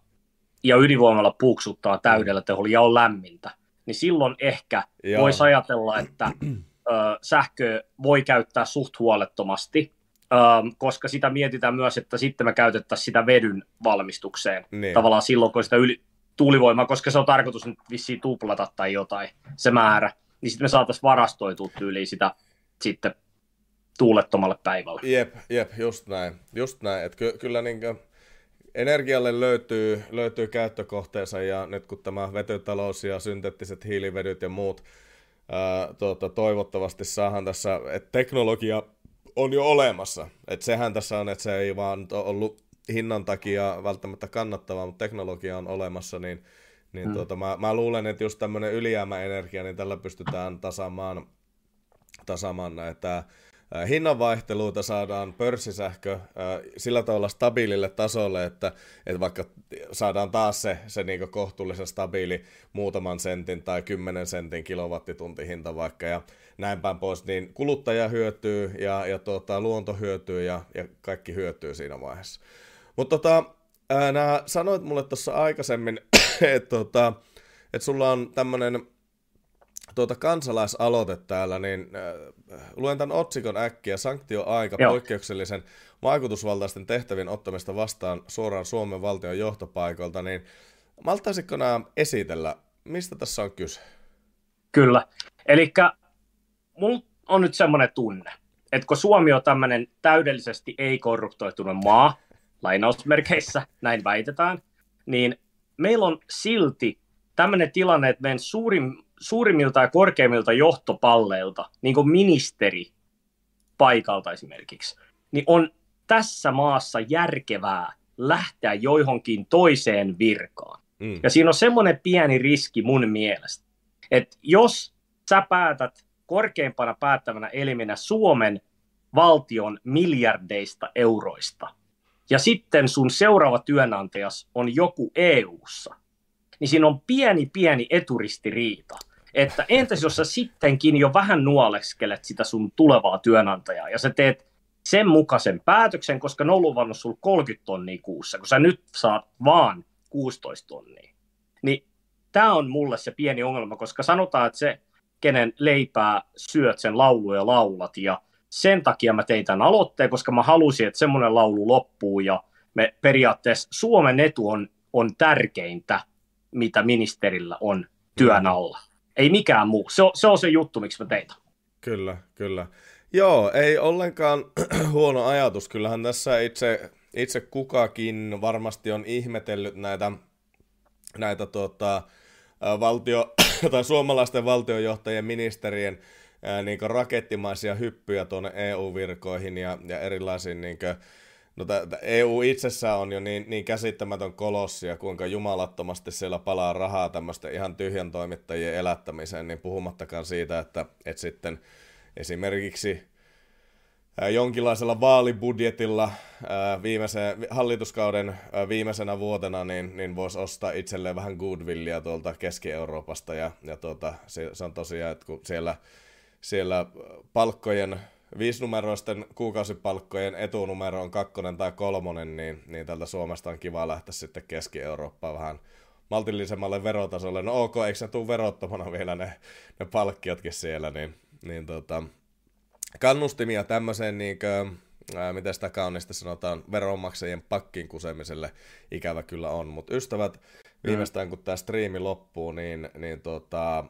ja ydinvoimalla puuksuttaa täydellä teholla ja on lämmintä, niin silloin ehkä Joo. voisi ajatella, että ö, sähköä voi käyttää suht huolettomasti, ö, koska sitä mietitään myös, että sitten me käytettäisiin sitä vedyn valmistukseen niin. tavallaan silloin, kun sitä yli, tuulivoimaa, koska se on tarkoitus nyt vissiin tuplata tai jotain, se määrä, niin sitten me saataisiin varastoitua tyyliin sitä sitten tuulettomalle päivälle. Jep, jep, just näin. Just näin. että ky- kyllä niin kuin energialle löytyy, löytyy käyttökohteensa ja nyt kun tämä vetytalous ja synteettiset hiilivedyt ja muut ää, tuota, toivottavasti saadaan tässä, että teknologia on jo olemassa. Että sehän tässä on, että se ei vaan ollut hinnan takia välttämättä kannattavaa, mutta teknologia on olemassa, niin, niin hmm. tuota, mä, mä luulen, että just tämmöinen ylijäämäenergia, niin tällä pystytään tasaamaan, tasaamaan näitä hinnanvaihteluita saadaan pörssisähkö sillä tavalla stabiilille tasolle, että, että vaikka saadaan taas se, se niin kohtuullisen stabiili muutaman sentin tai kymmenen sentin kilowattitunti hinta vaikka ja näin päin pois, niin kuluttaja hyötyy ja, ja tuota, luonto hyötyy ja, ja kaikki hyötyy siinä vaiheessa. Mutta tota, nää sanoit mulle tuossa aikaisemmin, että tota, et sulla on tämmöinen tuota kansalaisaloite täällä, niin äh, luen tämän otsikon äkkiä. Sanktioaika Joo. poikkeuksellisen vaikutusvaltaisten tehtävien ottamista vastaan suoraan Suomen valtion johtopaikoilta, niin maltaisitko nämä esitellä, mistä tässä on kyse? Kyllä. Eli mulla on nyt semmoinen tunne, että kun Suomi on tämmöinen täydellisesti ei-korruptoitunut maa, lainausmerkeissä, näin väitetään, niin meillä on silti tämmöinen tilanne, että meidän suurin, suurimmilta ja korkeimmilta johtopalleilta, niin kuin ministeri paikalta esimerkiksi, niin on tässä maassa järkevää lähteä johonkin toiseen virkaan. Mm. Ja siinä on semmoinen pieni riski mun mielestä, että jos sä päätät korkeimpana päättävänä elimenä Suomen valtion miljardeista euroista, ja sitten sun seuraava työnantajas on joku EU-ssa, niin siinä on pieni pieni eturistiriita. Että entäs jos sä sittenkin jo vähän nuoleskelet sitä sun tulevaa työnantajaa ja sä teet sen mukaisen päätöksen, koska ne on luvannut sulla 30 tonnia kuussa, kun sä nyt saat vaan 16 tonnia. Niin tämä on mulle se pieni ongelma, koska sanotaan, että se, kenen leipää syöt, sen laulu ja laulat, ja sen takia mä tein tämän aloitteen, koska mä halusin, että semmoinen laulu loppuu, ja me periaatteessa Suomen etu on, on tärkeintä, mitä ministerillä on työn alla. Ei mikään muu. Se on se, on se juttu, miksi mä teitä. Kyllä, kyllä. Joo, ei ollenkaan huono ajatus. Kyllähän tässä itse, itse kukakin varmasti on ihmetellyt näitä, näitä tuota, valtio, tai suomalaisten valtiojohtajien ministerien niin rakettimaisia hyppyjä tuonne EU-virkoihin ja, ja erilaisiin niin kuin, No t- EU itsessään on jo niin, niin käsittämätön kolossi ja kuinka jumalattomasti siellä palaa rahaa tämmöisten ihan tyhjän toimittajien elättämiseen, niin puhumattakaan siitä, että, että sitten esimerkiksi jonkinlaisella vaalibudjetilla viimeisen, hallituskauden viimeisenä vuotena niin, niin voisi ostaa itselleen vähän goodwillia tuolta Keski-Euroopasta ja, ja tuota, se, se on tosiaan, että kun siellä, siellä palkkojen viisinumeroisten kuukausipalkkojen etunumero on kakkonen tai kolmonen, niin, niin tältä Suomesta on kiva lähteä sitten Keski-Eurooppaan vähän maltillisemmalle verotasolle. No ok, eikö ne tule verottomana vielä ne, ne palkkiotkin siellä, niin, niin tota, kannustimia tämmöiseen niin kuin, ää, miten sitä kauniisti sanotaan, veronmaksajien pakkin kusemiselle ikävä kyllä on. Mutta ystävät, viimeistään kun tämä striimi loppuu, niin, niin tota,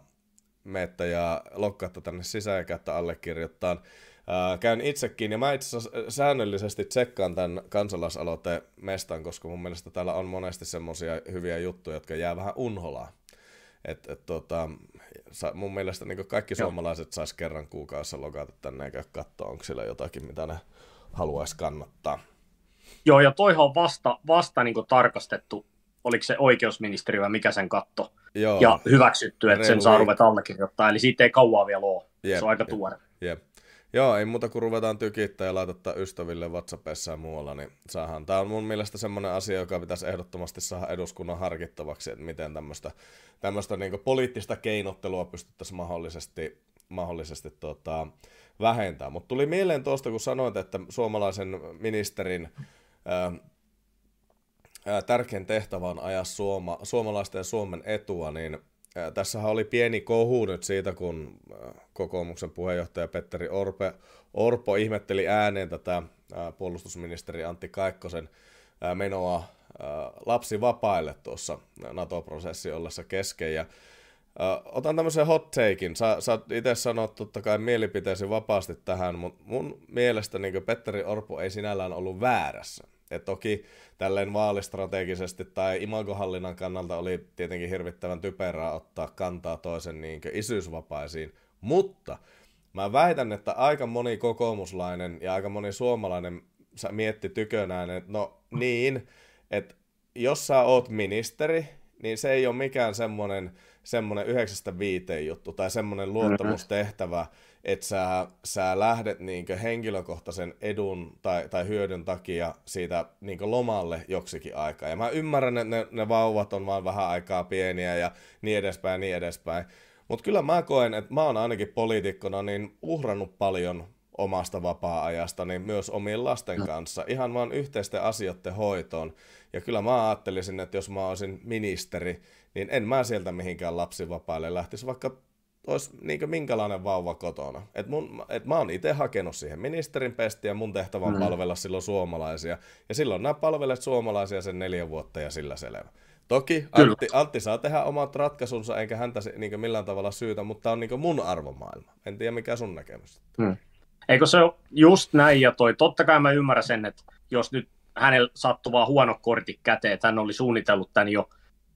meette ja lokkaatte tänne sisään ja allekirjoittaa Äh, käyn itsekin, ja mä itse asiassa säännöllisesti tsekkaan tämän kansalaisaloitteen mestan, koska mun mielestä täällä on monesti semmoisia hyviä juttuja, jotka jää vähän unholaan. Et, et, tota, mun mielestä niin kaikki Joo. suomalaiset sais kerran kuukaudessa logata tänne ja katsoa, onko sillä jotakin, mitä ne haluaisi kannattaa. Joo, ja toihan on vasta, vasta niin tarkastettu, oliko se oikeusministeri vai mikä sen katto, Joo. ja hyväksytty, että sen saa ruveta allekirjoittaa, eli siitä ei kauaa vielä ole, yep, se on aika tuore. Yep. Joo, ei muuta kuin ruvetaan tykittää ja laitetta ystäville WhatsAppissa ja muualla, niin saahan. Tämä on mun mielestä semmoinen asia, joka pitäisi ehdottomasti saada eduskunnan harkittavaksi, että miten tämmöistä, tämmöistä niin poliittista keinottelua pystyttäisiin mahdollisesti, mahdollisesti tota, vähentää. Mutta tuli mieleen tuosta, kun sanoit, että suomalaisen ministerin ää, tärkein tehtävä on ajaa suoma, suomalaisten ja Suomen etua, niin Tässähän oli pieni kohu nyt siitä, kun kokoomuksen puheenjohtaja Petteri Orpe, Orpo ihmetteli ääneen tätä puolustusministeri Antti Kaikkosen menoa lapsivapaille tuossa NATO-prosessi ollessa kesken. Ja otan tämmöisen hot takein. Sä, sä itse sanot totta kai mielipiteesi vapaasti tähän, mutta mun mielestä niin Petteri Orpo ei sinällään ollut väärässä. Et toki tälleen vaalistrategisesti tai imagohallinnan kannalta oli tietenkin hirvittävän typerää ottaa kantaa toisen niin isyysvapaisiin, mutta mä väitän, että aika moni kokoomuslainen ja aika moni suomalainen mietti tykönään, että no niin, että jos sä oot ministeri, niin se ei ole mikään semmoinen, semmoinen yhdeksästä viiteen juttu tai semmoinen luottamustehtävä, että sä, sä lähdet niinkö henkilökohtaisen edun tai, tai hyödyn takia siitä niinkö lomalle joksikin aikaa. Ja mä ymmärrän, että ne, ne vauvat on vain vähän aikaa pieniä ja niin edespäin, niin edespäin. Mutta kyllä mä koen, että mä oon ainakin poliitikkona niin uhrannut paljon omasta vapaa-ajastani myös omien lasten kanssa, ihan vaan yhteisten asioiden hoitoon. Ja kyllä mä ajattelisin, että jos mä olisin ministeri, niin en mä sieltä mihinkään lapsivapaille lähtisi, vaikka olisi niin minkälainen vauva kotona. Et mun, et mä oon itse hakenut siihen ministerin pestiä, mun tehtävä on mm. palvella silloin suomalaisia. Ja silloin nämä palvelet suomalaisia sen neljä vuotta ja sillä selvä. Toki Antti, Antti saa tehdä omat ratkaisunsa, eikä häntä niin millään tavalla syytä, mutta tämä on niin mun arvomaailma. En tiedä, mikä sun näkemys. Hmm. Eikö se ole just näin, ja toi, totta kai mä ymmärrän sen, että jos nyt hänellä sattuu vaan huono kortti käteen, että hän oli suunnitellut tämän jo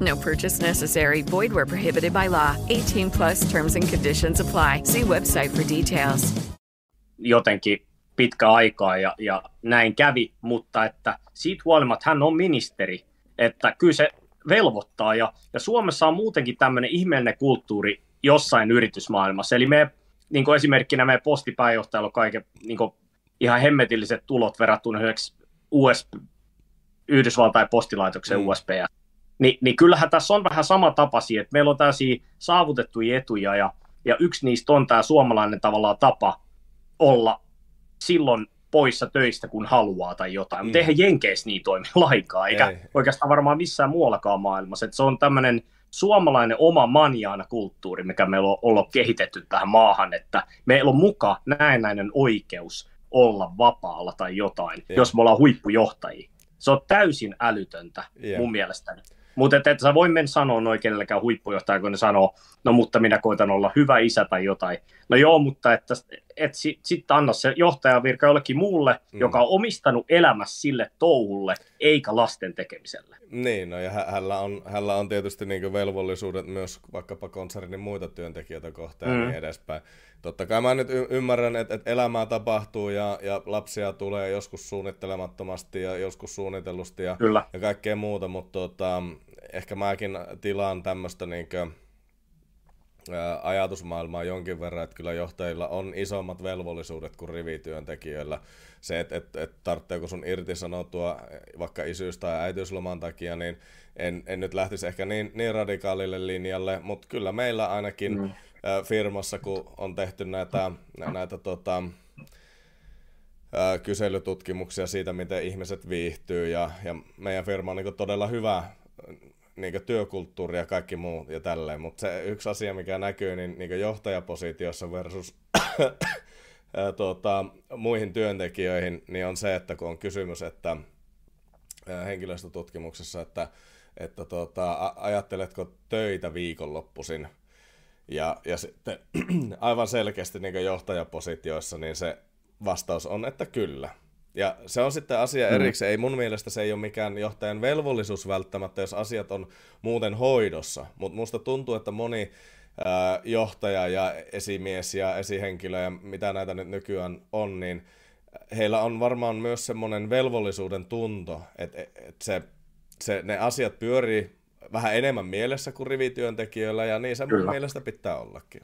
No purchase necessary. Void where prohibited by law. 18 plus terms and conditions apply. See website for details. Jotenkin pitkä aikaa ja, ja näin kävi, mutta että siitä huolimatta hän on ministeri, että kyllä se velvoittaa ja, ja Suomessa on muutenkin tämmöinen ihmeellinen kulttuuri jossain yritysmaailmassa, eli me niin kuin esimerkkinä meidän postipääjohtajalla on kaiken niin kuin ihan hemmetilliset tulot verrattuna esimerkiksi US, Yhdysvaltain postilaitoksen mm. USB Ni, niin kyllähän tässä on vähän sama tapasi, että meillä on tällaisia saavutettuja etuja ja, ja yksi niistä on tämä suomalainen tavallaan tapa olla silloin poissa töistä, kun haluaa tai jotain. Mm. Mutta eihän Jenkeissä niin toimi lainkaan, eikä Ei. oikeastaan varmaan missään muuallakaan maailmassa. Että se on tämmöinen suomalainen oma manjaana kulttuuri, mikä meillä on ollut kehitetty tähän maahan, että meillä on muka näennäinen oikeus olla vapaalla tai jotain, yeah. jos me ollaan huippujohtajia. Se on täysin älytöntä yeah. mun mielestäni. Mutta et, et sä voi mennä sanoa noin kenellekään huippujohtaja, kun ne sanoo, no mutta minä koitan olla hyvä isä tai jotain. No joo, mutta että et sitten sit anna se johtajavirka jollekin muulle, mm. joka on omistanut elämässä sille touhulle, eikä lasten tekemiselle. Niin, no ja hänellä on, hänellä on tietysti niin velvollisuudet myös vaikkapa konsernin muita työntekijöitä kohtaan mm. ja niin edespäin. Totta kai mä nyt y- ymmärrän, että, että elämää tapahtuu ja, ja lapsia tulee joskus suunnittelemattomasti ja joskus suunnitellusti ja, Kyllä. ja kaikkea muuta, mutta tota, ehkä mäkin tilaan tämmöistä niinkö, ajatusmaailmaa jonkin verran, että kyllä johtajilla on isommat velvollisuudet kuin rivityöntekijöillä. Se, että et, et tarvitseeko sun irtisanoutua vaikka isyys- tai äitiysloman takia, niin en, en nyt lähtisi ehkä niin, niin radikaalille linjalle, mutta kyllä meillä ainakin mm. firmassa, kun on tehty näitä, näitä tota, kyselytutkimuksia siitä, miten ihmiset viihtyy, ja, ja meidän firma on niin todella hyvä niin työkulttuuri ja kaikki muu ja tälleen, mutta se yksi asia, mikä näkyy niin, niin johtajapositiossa versus tuota, muihin työntekijöihin, niin on se, että kun on kysymys, että henkilöstötutkimuksessa, että, että tuota, ajatteletko töitä viikonloppuisin, Ja, ja sitten aivan selkeästi niin johtajapositioissa, niin se vastaus on, että kyllä. Ja se on sitten asia mm. erikseen. Ei mun mielestä se ei ole mikään johtajan velvollisuus välttämättä, jos asiat on muuten hoidossa. Mutta musta tuntuu, että moni ää, johtaja ja esimies ja esihenkilö ja mitä näitä nyt nykyään on, niin heillä on varmaan myös semmoinen velvollisuuden tunto, että et se, se, ne asiat pyörii vähän enemmän mielessä kuin rivityöntekijöillä, ja niin se Kyllä. mun mielestä pitää ollakin.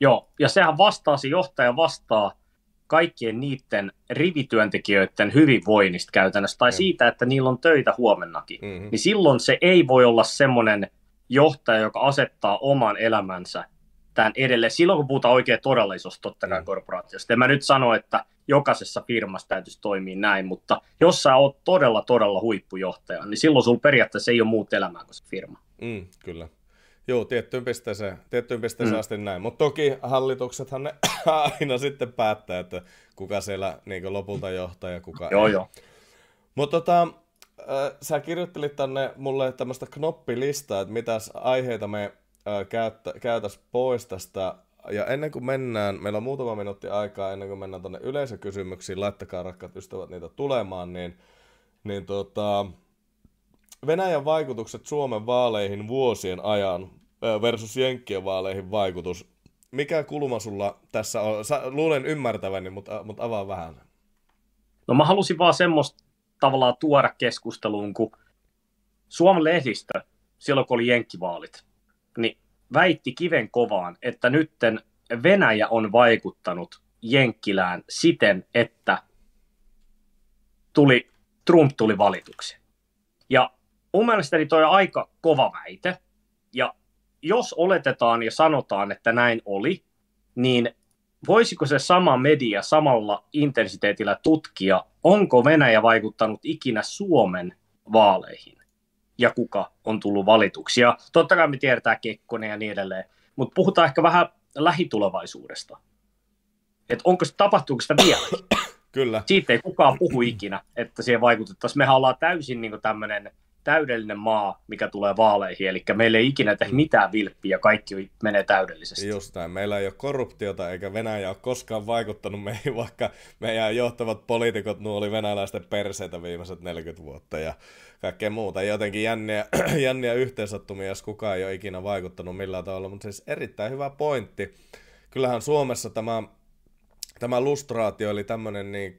Joo, ja sehän vastaa, se johtaja vastaa kaikkien niiden rivityöntekijöiden hyvinvoinnista käytännössä, tai mm. siitä, että niillä on töitä huomennakin, mm-hmm. niin silloin se ei voi olla semmoinen johtaja, joka asettaa oman elämänsä tämän edelleen. Silloin kun puhutaan oikein todellisuudesta totta kai mm. korporaatiosta. En mä nyt sano, että jokaisessa firmassa täytyisi toimia näin, mutta jos sä oot todella, todella huippujohtaja, niin silloin sulla periaatteessa ei ole muut elämää kuin se firma. Mm, kyllä. Joo, tiettyyn pisteeseen, tiettyyn pisteeseen mm. asti näin. Mutta toki hallituksethan ne aina sitten päättää, että kuka siellä niin lopulta johtaa ja kuka joo, ei. Joo, Mutta tota, äh, sä kirjoittelit tänne mulle tämmöistä knoppilistaa, että mitäs aiheita me äh, käyttä, käytäs pois tästä. Ja ennen kuin mennään, meillä on muutama minuutti aikaa ennen kuin mennään tuonne yleisökysymyksiin, laittakaa rakkaat ystävät niitä tulemaan, niin, niin tota, Venäjän vaikutukset Suomen vaaleihin vuosien ajan versus Jenkkien vaaleihin vaikutus. Mikä kulma sulla tässä on? Sä, luulen ymmärtäväni, mutta, mutta avaa vähän. No mä halusin vaan semmoista tavallaan tuoda keskusteluun, kun Suomen lehdistö, silloin kun oli jenkkivaalit, niin väitti kiven kovaan, että nytten Venäjä on vaikuttanut Jenkkilään siten, että tuli, Trump tuli valituksi. Mun mielestäni toi on aika kova väite. Ja jos oletetaan ja sanotaan, että näin oli, niin voisiko se sama media samalla intensiteetillä tutkia, onko Venäjä vaikuttanut ikinä Suomen vaaleihin ja kuka on tullut valituksi. Ja totta kai me tiedetään Kekkonen ja niin edelleen, mutta puhutaan ehkä vähän lähitulevaisuudesta. Että onko se, tapahtuuko sitä vielä? Kyllä. Siitä ei kukaan puhu ikinä, että siihen vaikutettaisiin. Mehän ollaan täysin niin tämmöinen täydellinen maa, mikä tulee vaaleihin, eli meillä ei ikinä tehdä mitään vilppiä, kaikki menee täydellisesti. Just näin. Meillä ei ole korruptiota, eikä Venäjä ole koskaan vaikuttanut meihin, vaikka meidän johtavat poliitikot nuo oli venäläisten perseitä viimeiset 40 vuotta ja kaikkea muuta. Jotenkin jänniä, jänniä yhteensattumia, jos kukaan ei ole ikinä vaikuttanut millään tavalla, mutta siis erittäin hyvä pointti. Kyllähän Suomessa tämä tämä lustraatio, eli tämmöinen niin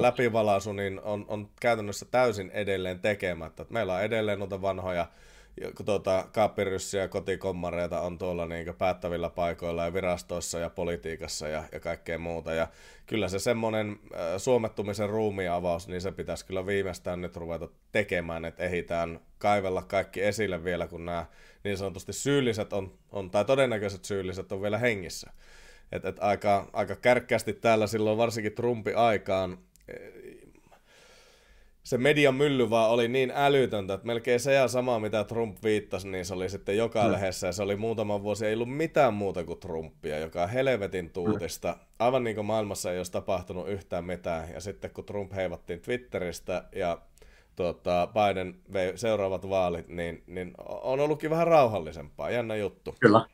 läpivalaisu, niin on, on käytännössä täysin edelleen tekemättä. Meillä on edelleen noita vanhoja tuota, kaappiryssiä ja kotikommareita on tuolla niin päättävillä paikoilla ja virastoissa ja politiikassa ja, ja kaikkea muuta. Ja kyllä se semmoinen äh, suomettumisen ruumiavaus, niin se pitäisi kyllä viimeistään nyt ruveta tekemään, että ehitään kaivella kaikki esille vielä, kun nämä niin sanotusti syylliset on, on tai todennäköiset syylliset on vielä hengissä. Et, et aika, aika kärkkäästi täällä silloin varsinkin Trumpin aikaan se median mylly vaan oli niin älytöntä, että melkein se ja sama, mitä Trump viittasi, niin se oli sitten joka mm. lehdessä, ja se oli muutaman vuosi, ei ollut mitään muuta kuin Trumpia, joka helvetin tuutista. Mm. Aivan niin kuin maailmassa ei olisi tapahtunut yhtään mitään, ja sitten kun Trump heivattiin Twitteristä, ja tuota, Biden vei seuraavat vaalit, niin, niin on ollutkin vähän rauhallisempaa, jännä juttu. Kyllä.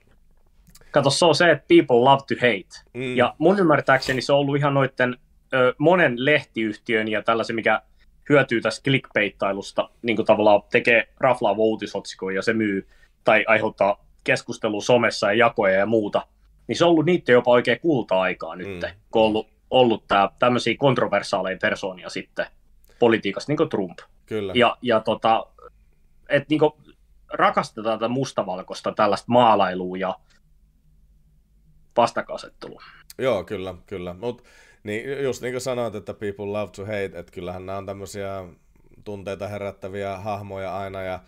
Kato, se on se, että people love to hate. Mm. Ja mun ymmärtääkseni se on ollut ihan noiden ö, monen lehtiyhtiön ja tällaisen, mikä hyötyy tästä clickbaittailusta, niin kuin tavallaan tekee raflaava uutisotsikoja ja se myy tai aiheuttaa keskustelua somessa ja jakoja ja muuta, niin se on ollut niiden jopa oikein kulta-aikaa nyt, mm. kun on ollut, ollut tää, tämmöisiä kontroversaaleja persoonia sitten politiikassa, niin kuin Trump. Kyllä. Ja, ja tota, että niin rakastetaan tätä mustavalkoista tällaista maalailua ja vastakkainasettelua. Joo, kyllä, kyllä. Mutta niin, just niin kuin sanoit, että people love to hate, että kyllähän nämä on tämmöisiä tunteita herättäviä hahmoja aina ja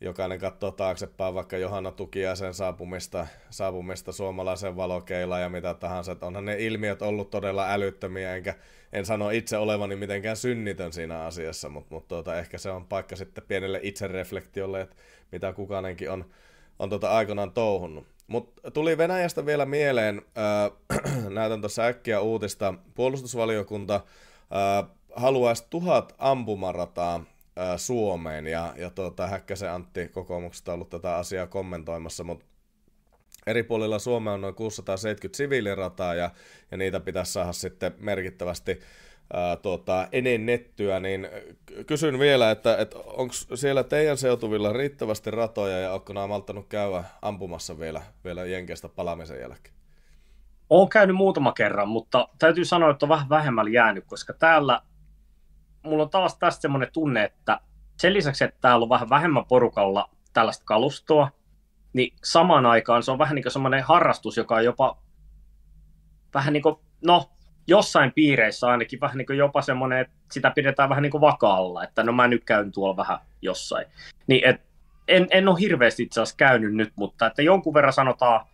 jokainen katsoo taaksepäin vaikka Johanna sen saapumista, saapumista suomalaisen valokeilla ja mitä tahansa. Että onhan ne ilmiöt ollut todella älyttömiä, enkä en sano itse olevani mitenkään synnitön siinä asiassa, mutta, mutta tuota, ehkä se on paikka sitten pienelle itsereflektiolle, että mitä kukainenkin on, on tuota aikanaan touhunnut. Mutta tuli Venäjästä vielä mieleen, äh, näytän tuossa äkkiä uutista, puolustusvaliokunta äh, haluaisi tuhat ampumarataa äh, Suomeen, ja, ja tuota, Häkkäsen Antti kokoomuksesta ollut tätä asiaa kommentoimassa, mutta eri puolilla Suomea on noin 670 siviilirataa ja, ja niitä pitäisi saada sitten merkittävästi ää, tuota, enennettyä, niin kysyn vielä, että, että onko siellä teidän seutuvilla riittävästi ratoja ja onko nämä malttanut käydä ampumassa vielä, vielä Jenkeistä palaamisen jälkeen? Olen käynyt muutama kerran, mutta täytyy sanoa, että on vähän vähemmällä jäänyt, koska täällä mulla on taas tästä semmoinen tunne, että sen lisäksi, että täällä on vähän vähemmän porukalla tällaista kalustoa, niin samaan aikaan se on vähän niin kuin semmoinen harrastus, joka on jopa vähän niin kuin, no, jossain piireissä ainakin vähän niin kuin jopa semmoinen, että sitä pidetään vähän niin kuin vakaalla, että no mä nyt käyn tuolla vähän jossain. Niin et, en, en ole hirveästi itse asiassa käynyt nyt, mutta että jonkun verran sanotaan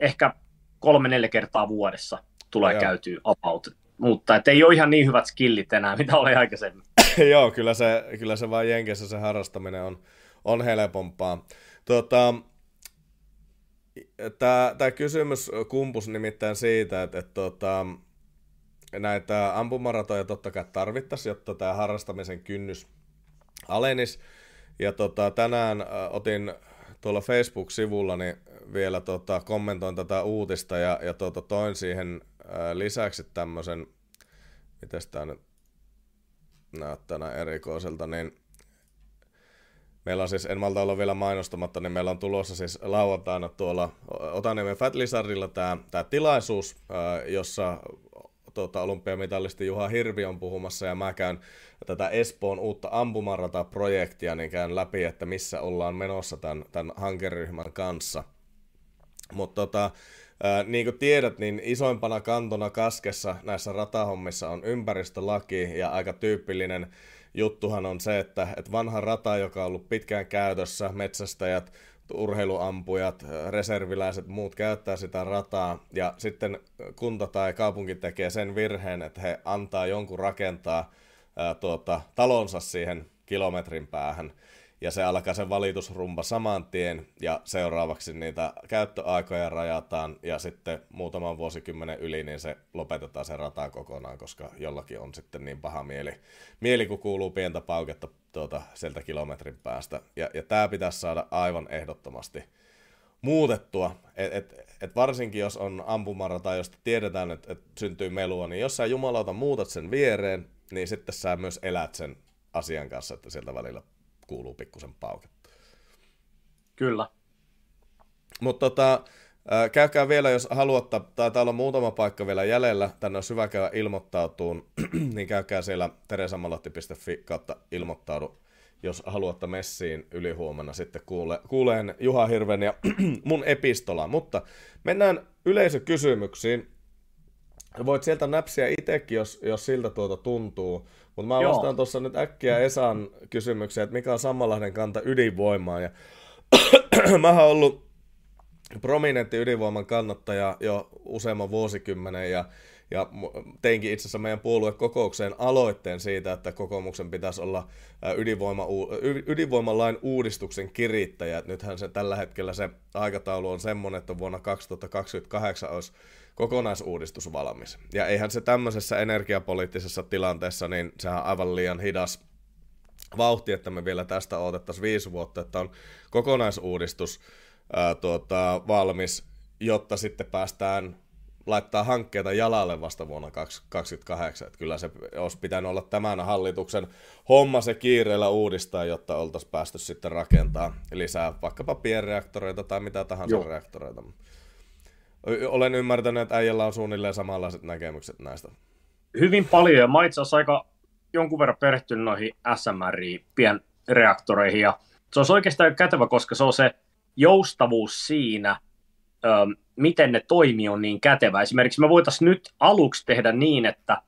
ehkä kolme-neljä kertaa vuodessa tulee no, käytyä about. Mutta että ei ole ihan niin hyvät skillit enää, mitä oli aikaisemmin. joo, kyllä se, kyllä se vaan Jenkessä se harrastaminen on, on helpompaa. Tota, Tämä kysymys kumpus nimittäin siitä, että, että, että näitä ampumaratoja totta kai tarvittaisiin, jotta tämä harrastamisen kynnys alenis. Ja tota, tänään otin tuolla Facebook-sivulla niin vielä tota, kommentoin tätä uutista ja, ja tota, toin siihen ää, lisäksi tämmöisen, miten tämä nyt näyttää näin erikoiselta, niin Meillä on siis, en malta olla vielä mainostamatta, niin meillä on tulossa siis lauantaina tuolla Otaniemen Fat Lizardilla tämä, tämä tilaisuus, jossa tuota, olympiamitalisti Juha Hirvi on puhumassa ja mä käyn tätä Espoon uutta ampumarata-projektia, niin käyn läpi, että missä ollaan menossa tämän, tämän hankeryhmän kanssa. Mutta tota, niin kuin tiedät, niin isoimpana kantona kaskessa näissä ratahommissa on ympäristölaki ja aika tyypillinen juttuhan on se, että, että vanha rata, joka on ollut pitkään käytössä, metsästäjät, urheiluampujat, reserviläiset, muut käyttää sitä rataa, ja sitten kunta tai kaupunki tekee sen virheen, että he antaa jonkun rakentaa ää, tuota, talonsa siihen kilometrin päähän, ja se alkaa se valitusrumba saman tien, ja seuraavaksi niitä käyttöaikoja rajataan, ja sitten muutaman vuosikymmenen yli, niin se lopetetaan se rata kokonaan, koska jollakin on sitten niin paha mieli, mieli kun kuuluu pientä pauketta tuota, sieltä kilometrin päästä. Ja, ja tämä pitäisi saada aivan ehdottomasti muutettua, että et, et varsinkin jos on ampumarata, josta tiedetään, että et syntyy melua, niin jos sä jumalauta muutat sen viereen, niin sitten sä myös elät sen asian kanssa, että sieltä välillä kuuluu pikkusen pauketta. Kyllä. Mutta tota, käykää vielä, jos haluatte, taitaa olla muutama paikka vielä jäljellä, tänne on syvä käydä ilmoittautuun, niin käykää siellä teresamalatti.fi kautta ilmoittaudu, jos haluatte messiin ylihuomenna sitten kuule, kuuleen Juha Hirven ja mun epistola. Mutta mennään yleisökysymyksiin. Voit sieltä näpsiä itsekin, jos, jos siltä tuota tuntuu. Mutta mä vastaan tuossa nyt äkkiä Esan kysymykseen, että mikä on samanlainen kanta ydinvoimaan. Ja mä oon ollut prominentti ydinvoiman kannattaja jo useamman vuosikymmenen ja, ja teinkin itse asiassa meidän puoluekokoukseen aloitteen siitä, että kokoomuksen pitäisi olla ydinvoima, ydinvoimalain uudistuksen kirittäjä. Nythän se tällä hetkellä se aikataulu on semmoinen, että vuonna 2028 olisi kokonaisuudistus valmis. Ja eihän se tämmöisessä energiapoliittisessa tilanteessa, niin sehän on aivan liian hidas vauhti, että me vielä tästä odotettaisiin viisi vuotta, että on kokonaisuudistus ää, tuota, valmis, jotta sitten päästään laittaa hankkeita jalalle vasta vuonna 2028. Että kyllä se olisi pitänyt olla tämän hallituksen homma se kiireellä uudistaa, jotta oltaisiin päästy sitten rakentaa lisää vaikkapa pienreaktoreita tai mitä tahansa Joo. reaktoreita. Olen ymmärtänyt, että äijällä on suunnilleen samanlaiset näkemykset näistä. Hyvin paljon, ja mä itse asiassa aika jonkun verran perehtynyt noihin SMR-pienreaktoreihin, ja se on oikeastaan kätevä, koska se on se joustavuus siinä, miten ne toimii on niin kätevä. Esimerkiksi me voitaisiin nyt aluksi tehdä niin, että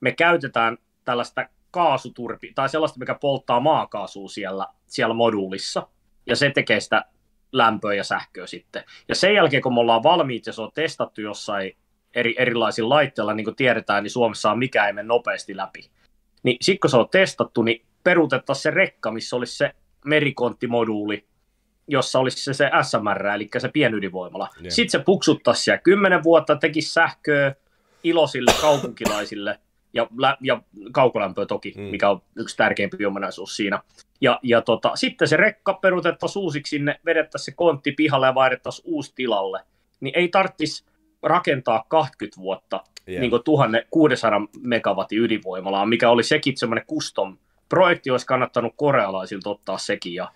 me käytetään tällaista kaasuturpi, tai sellaista, mikä polttaa maakaasua siellä, siellä moduulissa, ja se tekee sitä lämpöä ja sähköä sitten. Ja sen jälkeen, kun me ollaan valmiit ja se on testattu jossain eri, erilaisilla laitteilla, niin kuin tiedetään, niin Suomessa on mikä ei mene nopeasti läpi. Niin sitten kun se on testattu, niin peruutettaisiin se rekka, missä olisi se merikontimoduuli, jossa olisi se, se SMR, eli se pienydinvoimala. Yeah. Sitten se puksuttaisi siellä kymmenen vuotta, tekisi sähköä iloisille kaupunkilaisille, ja, lä- ja kaukolämpöä toki, mm. mikä on yksi tärkeimpi ominaisuus siinä. Ja, ja tota, sitten se rekka perutettaisiin uusiksi sinne, vedettäisiin se kontti pihalle ja vaihdettaisiin uusi tilalle. Niin ei tarvitsisi rakentaa 20 vuotta yeah. niin 1600 megawatin ydinvoimalaa, mikä oli sekin semmoinen custom projekti, olisi kannattanut korealaisilta ottaa sekin ja.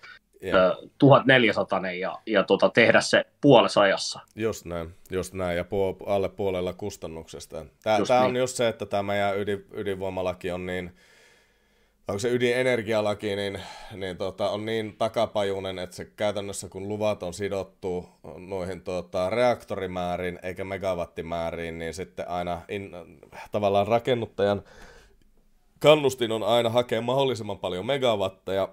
1400 ja, ja tota, tehdä se puolessa ajassa. Just näin, just näin, ja puol- alle puolella kustannuksesta. Tämä, niin. on just se, että tämä meidän ydin, ydinvoimalaki on niin, onko se ydinenergialaki, niin, niin tota, on niin takapajunen, että se käytännössä kun luvat on sidottu noihin tota, reaktorimääriin eikä megawattimääriin, niin sitten aina in, tavallaan rakennuttajan kannustin on aina hakea mahdollisimman paljon megawatteja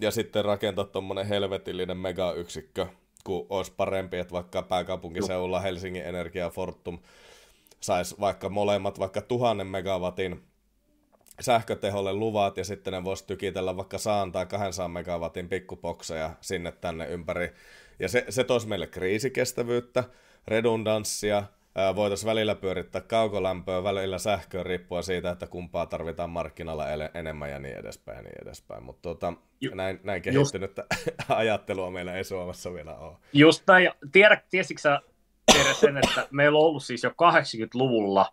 ja sitten rakentaa tuommoinen helvetillinen megayksikkö, kun olisi parempi, että vaikka pääkaupunkiseudulla Helsingin Energia Fortum saisi vaikka molemmat vaikka tuhannen megawatin sähköteholle luvat ja sitten ne voisi tykitellä vaikka saan tai 200 megawatin pikkupokseja sinne tänne ympäri. Ja se, se toisi meille kriisikestävyyttä, redundanssia, voitaisiin välillä pyörittää kaukolämpöä, välillä sähköä riippuen siitä, että kumpaa tarvitaan markkinalla enemmän ja niin edespäin ja niin edespäin. Mutta tuota, näin, näin kehittynyttä just, ajattelua meillä ei Suomessa vielä ole. Just näin. Tiedä, tiesitkö sä tiedä sen, että meillä on ollut siis jo 80-luvulla,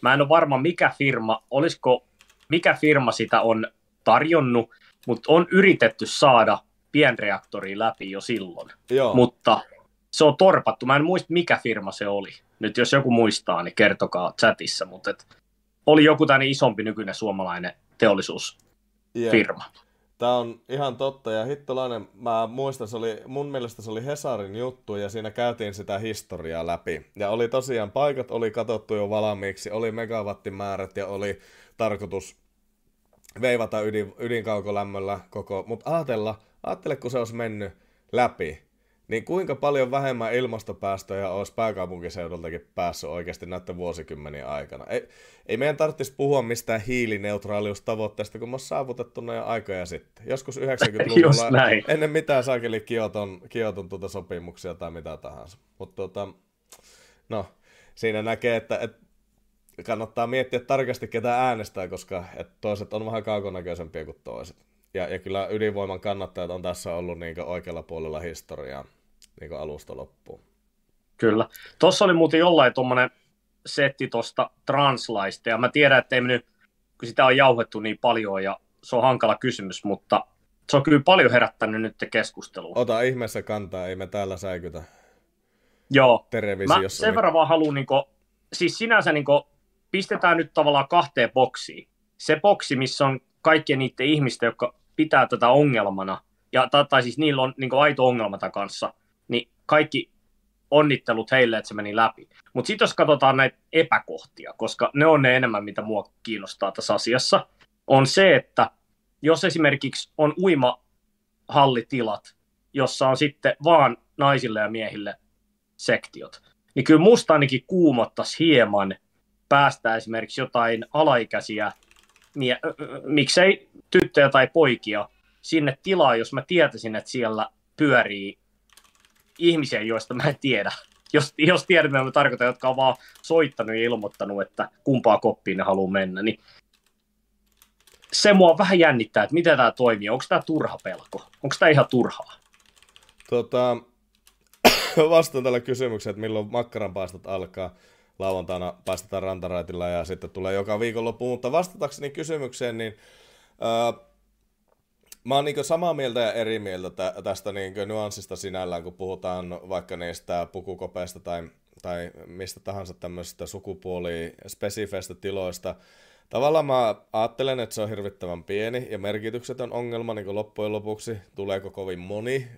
mä en ole varma mikä firma, olisiko mikä firma sitä on tarjonnut, mutta on yritetty saada pienreaktori läpi jo silloin. Joo. Mutta se on torpattu. Mä en muista, mikä firma se oli. Nyt jos joku muistaa, niin kertokaa chatissa. Mutta et oli joku tämmöinen isompi nykyinen suomalainen teollisuusfirma. Yeah. Tämä on ihan totta, ja hittolainen, mä muistan, se oli, mun mielestä se oli Hesarin juttu, ja siinä käytiin sitä historiaa läpi. Ja oli tosiaan, paikat oli katsottu jo valmiiksi, oli megawattimäärät, ja oli tarkoitus veivata ydin, ydinkaukolämmöllä koko, mutta ajatella, ajattele kun se olisi mennyt läpi, niin kuinka paljon vähemmän ilmastopäästöjä olisi pääkaupunkiseudultakin päässyt oikeasti näiden vuosikymmenien aikana. Ei, ei meidän tarvitsisi puhua mistään hiilineutraaliustavoitteesta, kun me on saavutettu ne jo aikoja sitten. Joskus 90-luvulla ennen mitään saakeli Kioton, Kioton tuota sopimuksia tai mitä tahansa. Mutta tota, no, siinä näkee, että, että kannattaa miettiä tarkasti, ketä äänestää, koska et toiset on vähän kaukonäköisempiä kuin toiset. Ja, ja kyllä ydinvoiman kannattajat on tässä ollut niin oikealla puolella historiaa niin alusta loppuun. Kyllä. Tuossa oli muuten jollain tuommoinen setti tuosta translaista, ja mä tiedän, että ei nyt, kun sitä on jauhettu niin paljon, ja se on hankala kysymys, mutta se on kyllä paljon herättänyt nyt keskustelua. Ota ihmeessä kantaa, ei me täällä säikytä. Joo, mä sen verran vaan haluan, niin kuin, siis sinänsä niin kuin, pistetään nyt tavallaan kahteen boksiin. Se boksi, missä on kaikkien niiden ihmisten, jotka pitää tätä ongelmana, ja, tai, tai siis niillä on niin aito ongelma tämän kanssa, kaikki onnittelut heille, että se meni läpi. Mutta sitten jos katsotaan näitä epäkohtia, koska ne on ne enemmän, mitä mua kiinnostaa tässä asiassa, on se, että jos esimerkiksi on uimahallitilat, jossa on sitten vaan naisille ja miehille sektiot, niin kyllä musta ainakin kuumottaisi hieman päästä esimerkiksi jotain alaikäisiä, mie- miksei tyttöjä tai poikia sinne tilaa, jos mä tietäisin, että siellä pyörii ihmisiä, joista mä en tiedä. Jos, jos tiedämme, mä tarkoitan, jotka on vaan soittanut ja ilmoittanut, että kumpaa koppiin ne haluaa mennä, niin se mua vähän jännittää, että miten tämä toimii. Onko tämä turha pelko? Onko tämä ihan turhaa? Tota, vastaan tällä kysymykseen, että milloin makkaranpaistot alkaa lauantaina päästetään rantaraitilla ja sitten tulee joka viikonloppu. Mutta vastatakseni kysymykseen, niin öö, mä oon niin samaa mieltä ja eri mieltä tä- tästä niin nyanssista sinällään, kun puhutaan vaikka niistä pukukopeista tai, tai mistä tahansa tämmöisistä sukupuoli-spesifeistä tiloista. Tavallaan mä ajattelen, että se on hirvittävän pieni ja merkityksetön ongelma niin loppujen lopuksi. Tuleeko kovin moni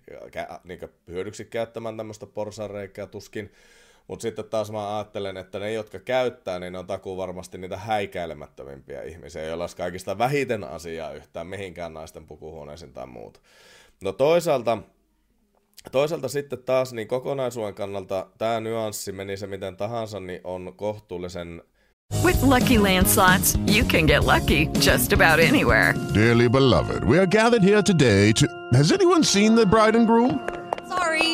niin hyödyksi käyttämään tämmöistä porsareikää tuskin. Mutta sitten taas mä ajattelen, että ne, jotka käyttää, niin ne on takuu varmasti niitä häikäilemättömimpiä ihmisiä, joilla olisi kaikista vähiten asiaa yhtään mihinkään naisten pukuhuoneisiin tai muuta. No toisaalta, toisaalta sitten taas niin kokonaisuuden kannalta tämä nyanssi, meni se miten tahansa, niin on kohtuullisen With lucky landslots, you can get lucky just about anywhere. Dearly beloved, we are gathered here today to. Has anyone seen the bride and groom? Sorry,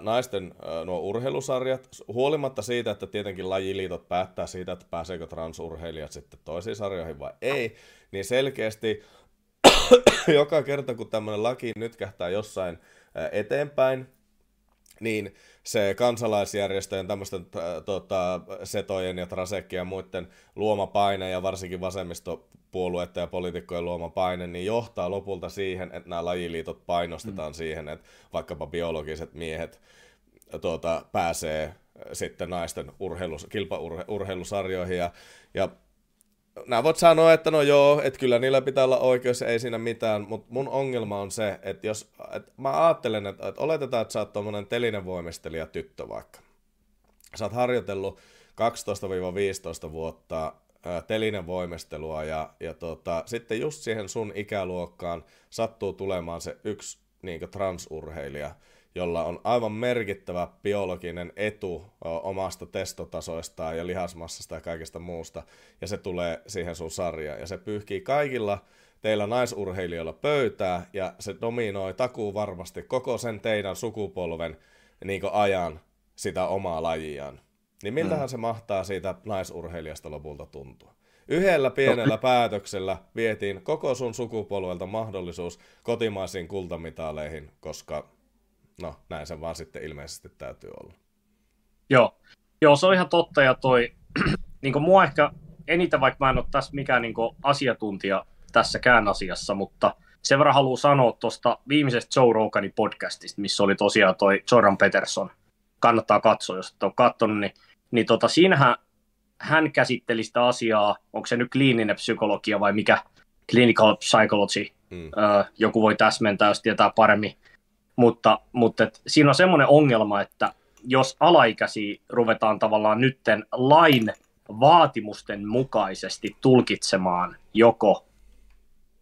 naisten nuo urheilusarjat, huolimatta siitä, että tietenkin lajiliitot päättää siitä, että pääseekö transurheilijat sitten toisiin sarjoihin vai ei, niin selkeästi joka kerta, kun tämmöinen laki nyt kähtää jossain eteenpäin, niin se kansalaisjärjestöjen, tämmöisten tota, setojen ja trasekkien ja muiden luoma paine ja varsinkin vasemmistopuolueiden ja poliitikkojen luoma paine, niin johtaa lopulta siihen, että nämä lajiliitot painostetaan mm. siihen, että vaikkapa biologiset miehet tuota, pääsee sitten naisten urheilus, kilpaurheilusarjoihin ja, ja nämä voit sanoa, että no joo, että kyllä niillä pitää olla oikeus, ei siinä mitään, mutta mun ongelma on se, että jos, että mä ajattelen, että, että oletetaan, että sä oot tommonen telinen voimistelija tyttö vaikka. Sä oot harjoitellut 12-15 vuotta telinen voimistelua ja, ja tota, sitten just siihen sun ikäluokkaan sattuu tulemaan se yksi niin transurheilija, jolla on aivan merkittävä biologinen etu omasta testotasoistaan ja lihasmassasta ja kaikesta muusta, ja se tulee siihen sun sarjaan, ja se pyyhkii kaikilla teillä naisurheilijoilla pöytää, ja se dominoi takuu varmasti koko sen teidän sukupolven niin ajan sitä omaa lajiaan. Niin miltähän mm. se mahtaa siitä naisurheilijasta lopulta tuntua? Yhdellä pienellä no. päätöksellä vietiin koko sun sukupolvelta mahdollisuus kotimaisiin kultamitaaleihin, koska no näin se vaan sitten ilmeisesti täytyy olla. Joo, Joo se on ihan totta ja toi, niin kuin mua ehkä eniten, vaikka mä en ole tässä mikään niin asiantuntija tässäkään asiassa, mutta sen verran haluan sanoa tuosta viimeisestä Joe Roganin podcastista, missä oli tosiaan toi Jordan Peterson. Kannattaa katsoa, jos et ole katsonut, niin, niin tota, siinähän hän käsitteli sitä asiaa, onko se nyt kliininen psykologia vai mikä, clinical psychology, mm. öö, joku voi täsmentää, jos tietää paremmin, mutta, mutta et siinä on semmoinen ongelma, että jos alaikäisiä ruvetaan tavallaan nytten lain vaatimusten mukaisesti tulkitsemaan joko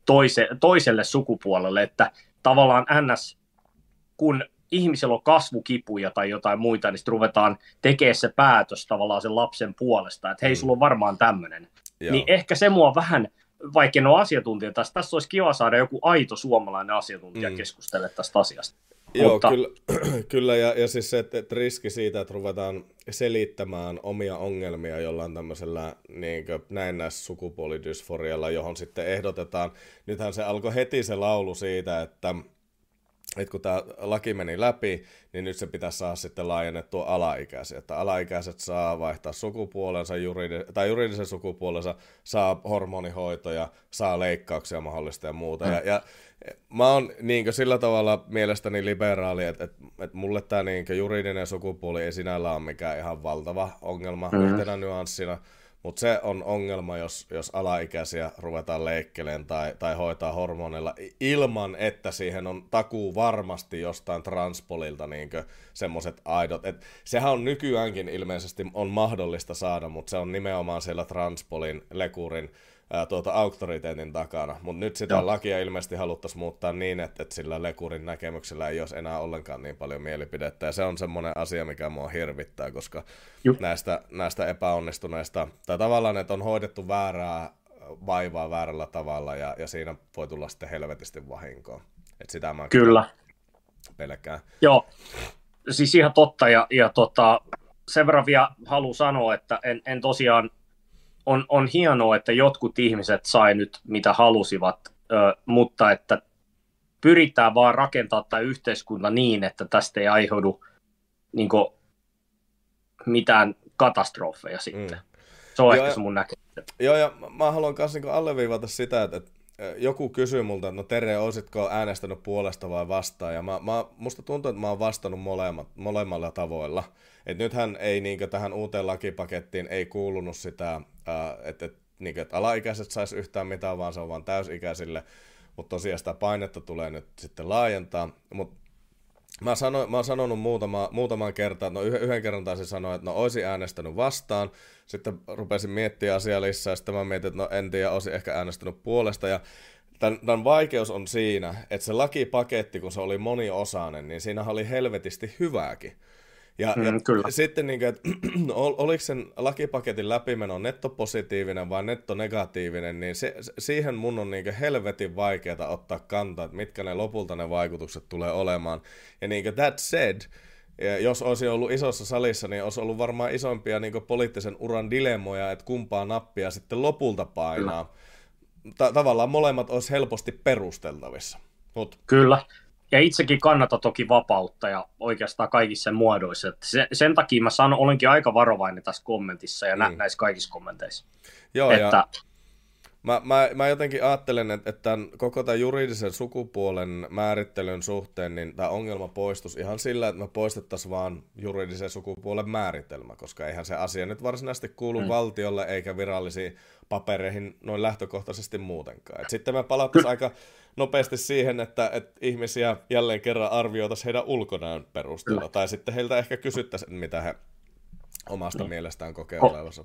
toise, toiselle sukupuolelle, että tavallaan NS, kun ihmisellä on kasvukipuja tai jotain muita, niin sitten ruvetaan tekemään se päätös tavallaan sen lapsen puolesta, että hei, sulla on varmaan tämmöinen. Niin ehkä se mua vähän vaikka en ole asiantuntija tässä, tässä olisi kiva saada joku aito suomalainen asiantuntija mm. keskustella tästä asiasta. Joo, Mutta... kyllä, kyllä ja, ja siis se, että, että riski siitä, että ruvetaan selittämään omia ongelmia jollain tämmöisellä niin näennäis sukupuolidysforialla, johon sitten ehdotetaan, nythän se alkoi heti se laulu siitä, että että kun tämä laki meni läpi, niin nyt se pitäisi saada sitten laajennettua alaikäisiä. Että alaikäiset saa vaihtaa sukupuolensa, juridi- tai juridisen sukupuolensa, saa hormonihoitoja, saa leikkauksia mahdollista ja muuta. Mm. Ja, ja mä oon niin sillä tavalla mielestäni liberaali, että, että, että mulle tämä niin juridinen sukupuoli ei sinällään ole mikään ihan valtava ongelma mm. yhtenä nyanssina. Mutta se on ongelma, jos, jos alaikäisiä ruvetaan leikkeleen tai, tai hoitaa hormonilla ilman, että siihen on takuu varmasti jostain transpolilta niin semmoiset aidot. Et sehän on nykyäänkin ilmeisesti on mahdollista saada, mutta se on nimenomaan siellä transpolin, lekurin ää, tuota auktoriteetin takana. Mutta nyt sitä Joo. lakia ilmeisesti haluttaisiin muuttaa niin, että, että sillä lekurin näkemyksellä ei olisi enää ollenkaan niin paljon mielipidettä. Ja se on semmoinen asia, mikä mua hirvittää, koska näistä, näistä epäonnistuneista, tai tavallaan, että on hoidettu väärää vaivaa väärällä tavalla, ja, ja siinä voi tulla sitten helvetisti vahinkoa. Et sitä mä kyllä pelkään. Joo, siis ihan totta, ja, ja tota, sen verran vielä haluan sanoa, että en, en tosiaan on, on hienoa, että jotkut ihmiset sai nyt mitä halusivat, ö, mutta että pyritään vaan rakentaa tämä yhteiskunta niin, että tästä ei aiheudu niin kuin, mitään katastrofeja sitten. Mm. Se on joo, ehkä se mun näkemys. Joo, ja mä haluan myös niin alleviivata sitä, että, että joku kysyy multa, että no Tere, olisitko äänestänyt puolesta vai vastaan, ja mä, mä, musta tuntuu, että mä oon vastannut molemmat, molemmalla tavoilla. Et nythän ei niinkö tähän uuteen lakipakettiin ei kuulunut sitä, että, että, niinkö, että alaikäiset sais yhtään mitään, vaan se on vain täysikäisille, mutta tosiaan sitä painetta tulee nyt sitten laajentaa, mutta Mä, sanoin, mä oon sanonut muutama, muutaman kertaan, no yhden, kerran taisin sanoa, että no oisin äänestänyt vastaan, sitten rupesin miettimään asiaa lisää, sitten mä mietin, että no en tiedä, olisin ehkä äänestänyt puolesta, ja tämän, tämän vaikeus on siinä, että se lakipaketti, kun se oli moniosainen, niin siinä oli helvetisti hyvääkin. Ja, mm, ja kyllä. sitten, niin kuin, että oliko sen lakipaketin läpimeno nettopositiivinen vai nettonegatiivinen, niin se, siihen mun on niin helvetin vaikeaa ottaa kantaa, että mitkä ne lopulta ne vaikutukset tulee olemaan. Ja niin kuin that said, ja jos olisi ollut isossa salissa, niin olisi ollut varmaan isompia niin poliittisen uran dilemmoja, että kumpaa nappia sitten lopulta painaa. Ta- tavallaan molemmat olisi helposti perusteltavissa. Mut. Kyllä, ja itsekin kannata toki vapautta ja oikeastaan kaikissa muodoissa. Että se, sen takia mä sanon, olenkin aika varovainen tässä kommentissa ja mm. näissä kaikissa kommenteissa. Joo, että, ja mä, mä, mä jotenkin ajattelen, että, että tämän, koko tämän juridisen sukupuolen määrittelyn suhteen, niin tämä ongelma poistus ihan sillä, että me poistettaisiin vaan juridisen sukupuolen määritelmä, koska eihän se asia nyt varsinaisesti kuulu mm. valtiolle eikä virallisiin papereihin noin lähtökohtaisesti muutenkaan. Et sitten me palattaisiin aika nopeasti siihen, että, että ihmisiä jälleen kerran arvioitaisiin heidän ulkonäön perusteella, Kyllä. tai sitten heiltä ehkä kysyttäisiin, mitä he omasta niin. mielestään kokee oh. olevansa.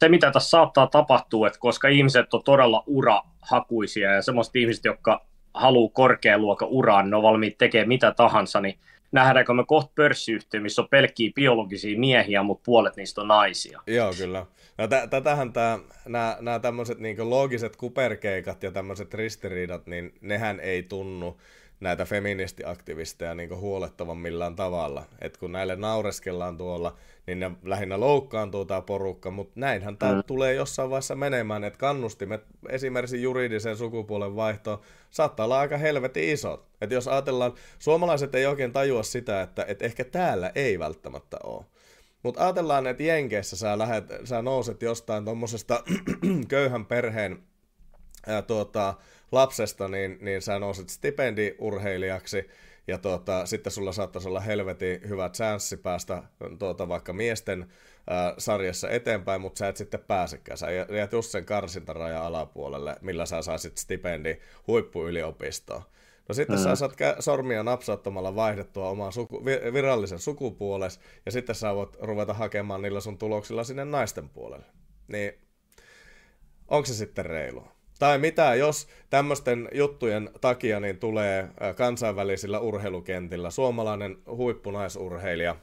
Se, mitä tässä saattaa tapahtua, että koska ihmiset on todella urahakuisia ja semmoiset ihmiset, jotka haluaa korkealuokan uraan, ne on valmiit tekemään mitä tahansa, niin nähdäänkö me kohta pörssiyhtiö, missä on pelkkiä biologisia miehiä, mutta puolet niistä on naisia. Joo, kyllä. No t- tätähän tää, nämä tämmöiset niinku loogiset kuperkeikat ja tämmöiset ristiriidat, niin nehän ei tunnu näitä feministiaktivisteja niinku huolettavan millään tavalla. Et kun näille naureskellaan tuolla, niin ne lähinnä loukkaantuu tämä porukka, mutta näinhän tämä mm. tulee jossain vaiheessa menemään, että kannustimet esimerkiksi juridisen sukupuolen vaihto saattaa olla aika helvetin isot. Että jos ajatellaan, suomalaiset ei oikein tajua sitä, että, että ehkä täällä ei välttämättä ole. Mutta ajatellaan, että Jenkeissä sä, lähet, sä nouset jostain tuommoisesta köyhän perheen ää, tuota, lapsesta, niin, niin sä nouset stipendiurheilijaksi, ja tuota, sitten sulla saattaisi olla helvetin hyvä chanssi päästä tuota, vaikka miesten ää, sarjassa eteenpäin, mutta sä et sitten pääsekään. Sä jäät just sen karsintarajan alapuolelle, millä sä saisit stipendi huippuyliopistoon. No sitten mm. sä saat sormia napsauttamalla vaihdettua oman suku, virallisen sukupuoles, ja sitten sä voit ruveta hakemaan niillä sun tuloksilla sinne naisten puolelle. Niin onko se sitten reilua? Tai mitä, jos tämmöisten juttujen takia niin tulee kansainvälisillä urheilukentillä suomalainen huippunaisurheilija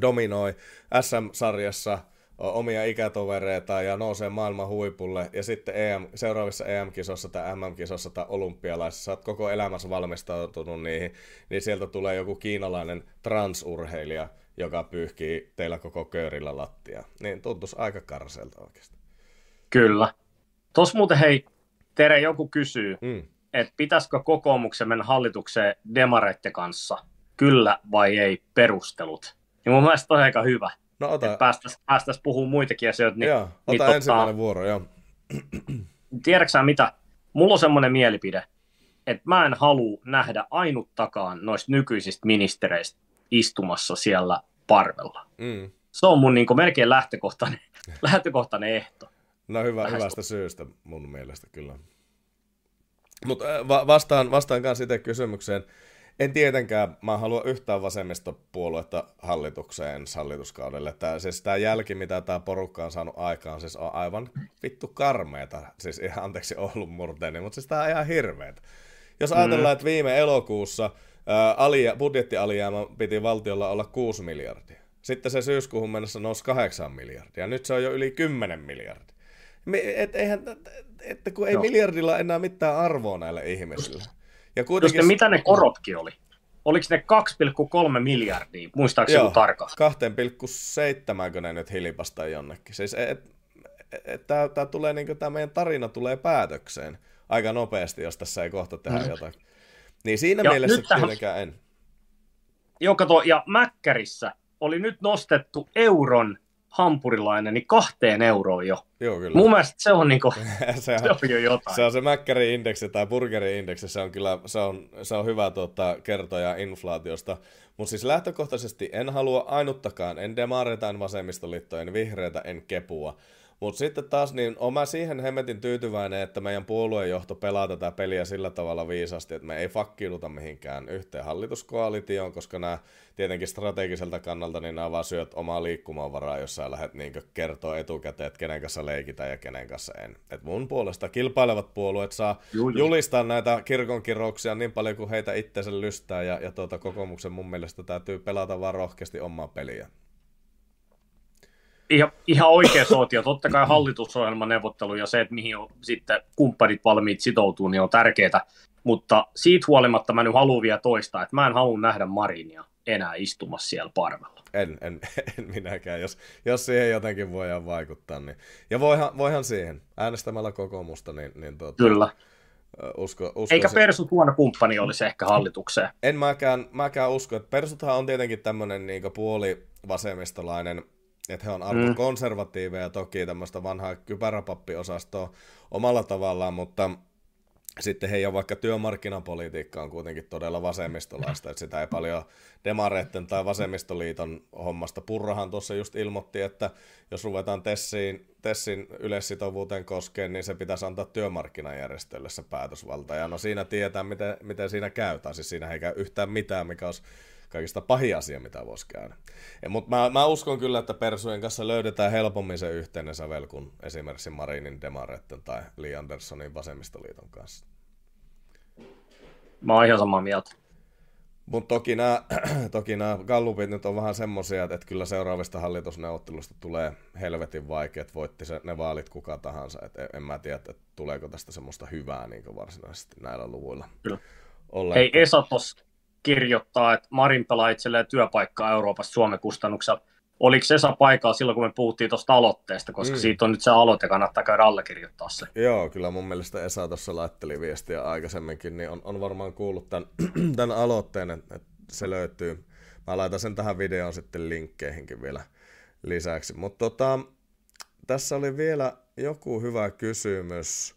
dominoi SM-sarjassa – omia ikätovereita ja nousee maailman huipulle ja sitten EM, seuraavissa EM-kisossa tai MM-kisossa tai olympialaisissa, oot koko elämässä valmistautunut niihin, niin sieltä tulee joku kiinalainen transurheilija, joka pyyhkii teillä koko köörillä lattia. Niin tuntuisi aika karseelta oikeasti. Kyllä. Tuossa muuten hei, Tere joku kysyy, mm. että pitäisikö kokoomuksen mennä hallitukseen demareitten kanssa, kyllä vai ei, perustelut. Ja mun mielestä on aika hyvä. No ota. Että päästäisiin päästäis puhumaan muitakin asioita. Niin, joo, ota niin, ensimmäinen tota, vuoro, joo. Tiedätkö mitä? Mulla on semmoinen mielipide, että mä en halua nähdä ainuttakaan noista nykyisistä ministereistä istumassa siellä parvella. Mm. Se on mun niin kuin, melkein lähtökohtainen, lähtökohtainen ehto. No hyvä, hyvästä syystä mun mielestä kyllä. Mutta va- vastaan, vastaan kanssa itse kysymykseen en tietenkään, mä haluan yhtään vasemmistopuoluetta hallitukseen hallituskaudelle. Tää, siis tämä jälki, mitä tämä porukka on saanut aikaan, siis on aivan vittu karmeeta. Siis ihan anteeksi ollut murteeni, mutta siis tämä on ihan hirveetä. Jos mm. ajatellaan, että viime elokuussa ää, alia, budjettialijäämä piti valtiolla olla 6 miljardia. Sitten se syyskuuhun mennessä nousi 8 miljardia. Nyt se on jo yli 10 miljardia. Et, eihän, että kun ei no. miljardilla enää mitään arvoa näille ihmisille. Ja kuitenkin... Just, mitä ne korotkin oli? Oliko ne 2,3 miljardia, muistaakseni tarkkaan? 2,7 ne nyt hilipasta jonnekin. Siis et, et, et, tämä tulee niinku, tämä meidän tarina tulee päätökseen aika nopeasti, jos tässä ei kohta tehdä mm. jotain. Niin siinä ja mielessä tietenkään en. Joo, kato, ja Mäkkärissä oli nyt nostettu euron hampurilainen, niin kahteen euroon jo. Joo, kyllä. Mun mielestä se on, niinku, se, on, se on jo jotain. Se on se Mäkkäri-indeksi tai Burgeri-indeksi, se on kyllä se on, se on hyvä tuota, kertoja inflaatiosta. Mutta siis lähtökohtaisesti en halua ainuttakaan, en demareita, en vasemmistoliittoa, en vihreitä, en kepua, Mutta sitten taas, niin olen mä siihen hemmetin tyytyväinen, että meidän puoluejohto pelaa tätä peliä sillä tavalla viisasti, että me ei fakkiuduta mihinkään yhteen hallituskoalitioon, koska nämä tietenkin strategiselta kannalta, niin nämä vaan syöt omaa liikkumavaraa, jos sä lähdet niin kertoa etukäteen, että kenen kanssa leikitään ja kenen kanssa en. Et mun puolesta kilpailevat puolueet saa Juu, julistaa näitä kirkonkirouksia niin paljon kuin heitä itsensä lystää, ja, ja tuota, kokoomuksen mun mielestä täytyy pelata vaan rohkeasti omaa peliä ihan, ihan oikea sootio. Totta kai hallitusohjelman neuvottelu ja se, että mihin on sitten kumppanit valmiit sitoutuu, niin on tärkeää. Mutta siitä huolimatta mä nyt haluan vielä toistaa, että mä en halua nähdä Marinia enää istumassa siellä parvella. En, en, en minäkään, jos, jos siihen jotenkin voidaan vaikuttaa. Niin. Ja voihan, voihan siihen, äänestämällä kokoomusta, niin, niin tuota, Kyllä. Usko, usko Eikä se... Persut huono kumppani olisi ehkä hallitukseen. En mäkään, mäkään usko, että Persuthan on tietenkin tämmöinen niin puoli vasemmistolainen että he on arvokonservatiiveja mm. toki tämmöistä vanhaa kypäräpappiosastoa omalla tavallaan, mutta sitten heidän vaikka työmarkkinapolitiikka on kuitenkin todella vasemmistolaista, että sitä ei paljon demareitten tai vasemmistoliiton hommasta. Purrahan tuossa just ilmoitti, että jos ruvetaan Tessin, Tessin yleissitovuuteen koskeen, niin se pitäisi antaa työmarkkinajärjestölle se päätösvalta. Ja no siinä tietää, miten, miten siinä käy, tai siis siinä ei käy yhtään mitään, mikä olisi kaikista pahin asia, mitä voisi käydä. Mutta mä, mä, uskon kyllä, että Persujen kanssa löydetään helpommin se yhteinen sävel kuin esimerkiksi Marinin Demaretten tai Lee Andersonin Vasemmistoliiton kanssa. Mä oon ihan samaa mieltä. Mutta toki nämä, toki nämä gallupit nyt on vähän semmoisia, että, kyllä seuraavista hallitusneuvottelusta tulee helvetin vaikeat, voitti se, ne vaalit kuka tahansa. Et en, en mä tiedä, että tuleeko tästä semmoista hyvää niin varsinaisesti näillä luvuilla. Kyllä. Hei Esa tos, kirjoittaa, että Marin pelaa itselleen työpaikkaa Euroopassa Suomen kustannuksella. Oliko Esa paikalla silloin, kun me puhuttiin tuosta aloitteesta, koska mm. siitä on nyt se aloite, kannattaa käydä allekirjoittaa se. Joo, kyllä mun mielestä Esa tuossa laitteli viestiä aikaisemminkin, niin on, on varmaan kuullut tämän, tämän aloitteen, että se löytyy. Mä laitan sen tähän videoon sitten linkkeihinkin vielä lisäksi. Mutta tota, tässä oli vielä joku hyvä kysymys.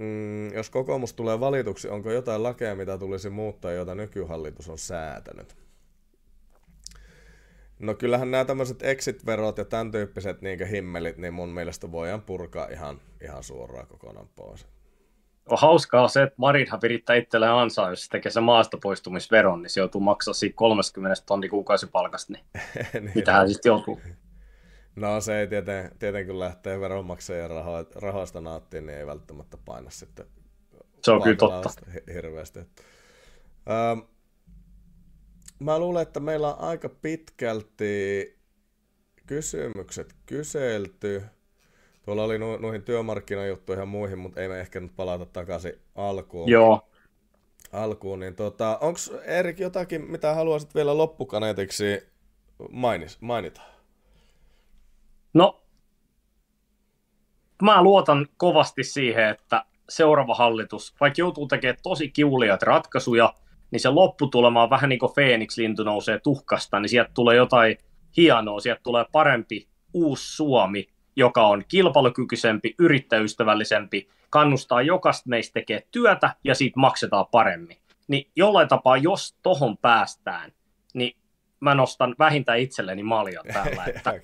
Mm, jos kokoomus tulee valituksi, onko jotain lakeja, mitä tulisi muuttaa, jota nykyhallitus on säätänyt? No kyllähän nämä tämmöiset exit-verot ja tämän tyyppiset niin himmelit, niin mun mielestä voidaan purkaa ihan, ihan suoraan kokonaan pois. On hauskaa se, että Marinhan virittää itselleen ansaa, jos se tekee se maasta poistumisveron, niin se joutuu maksaa siitä 30 tonni kuukausipalkasta, niin, niin mitähän sitten joutuu. No se ei tieten, tieten kun lähtee veronmaksajien raho, rahoista nauttiin, niin ei välttämättä paina sitten se on kyllä totta. Hirveästi. Öö, mä luulen, että meillä on aika pitkälti kysymykset kyselty. Tuolla oli nu- noihin työmarkkinajuttuihin ja muihin, mutta ei me ehkä nyt palata takaisin alkuun. Joo. Alkuun, niin tota, onko Erik jotakin, mitä haluaisit vielä loppukaneetiksi mainis, mainita? No, mä luotan kovasti siihen, että seuraava hallitus, vaikka joutuu tekemään tosi kiuliat ratkaisuja, niin se lopputulema on vähän niin kuin Phoenix-lintu nousee tuhkasta, niin sieltä tulee jotain hienoa, sieltä tulee parempi uusi Suomi, joka on kilpailukykyisempi, yrittäjystävällisempi, kannustaa jokaista meistä tekee työtä ja siitä maksetaan paremmin. Niin jollain tapaa, jos tohon päästään, niin mä nostan vähintään itselleni malja täällä. Että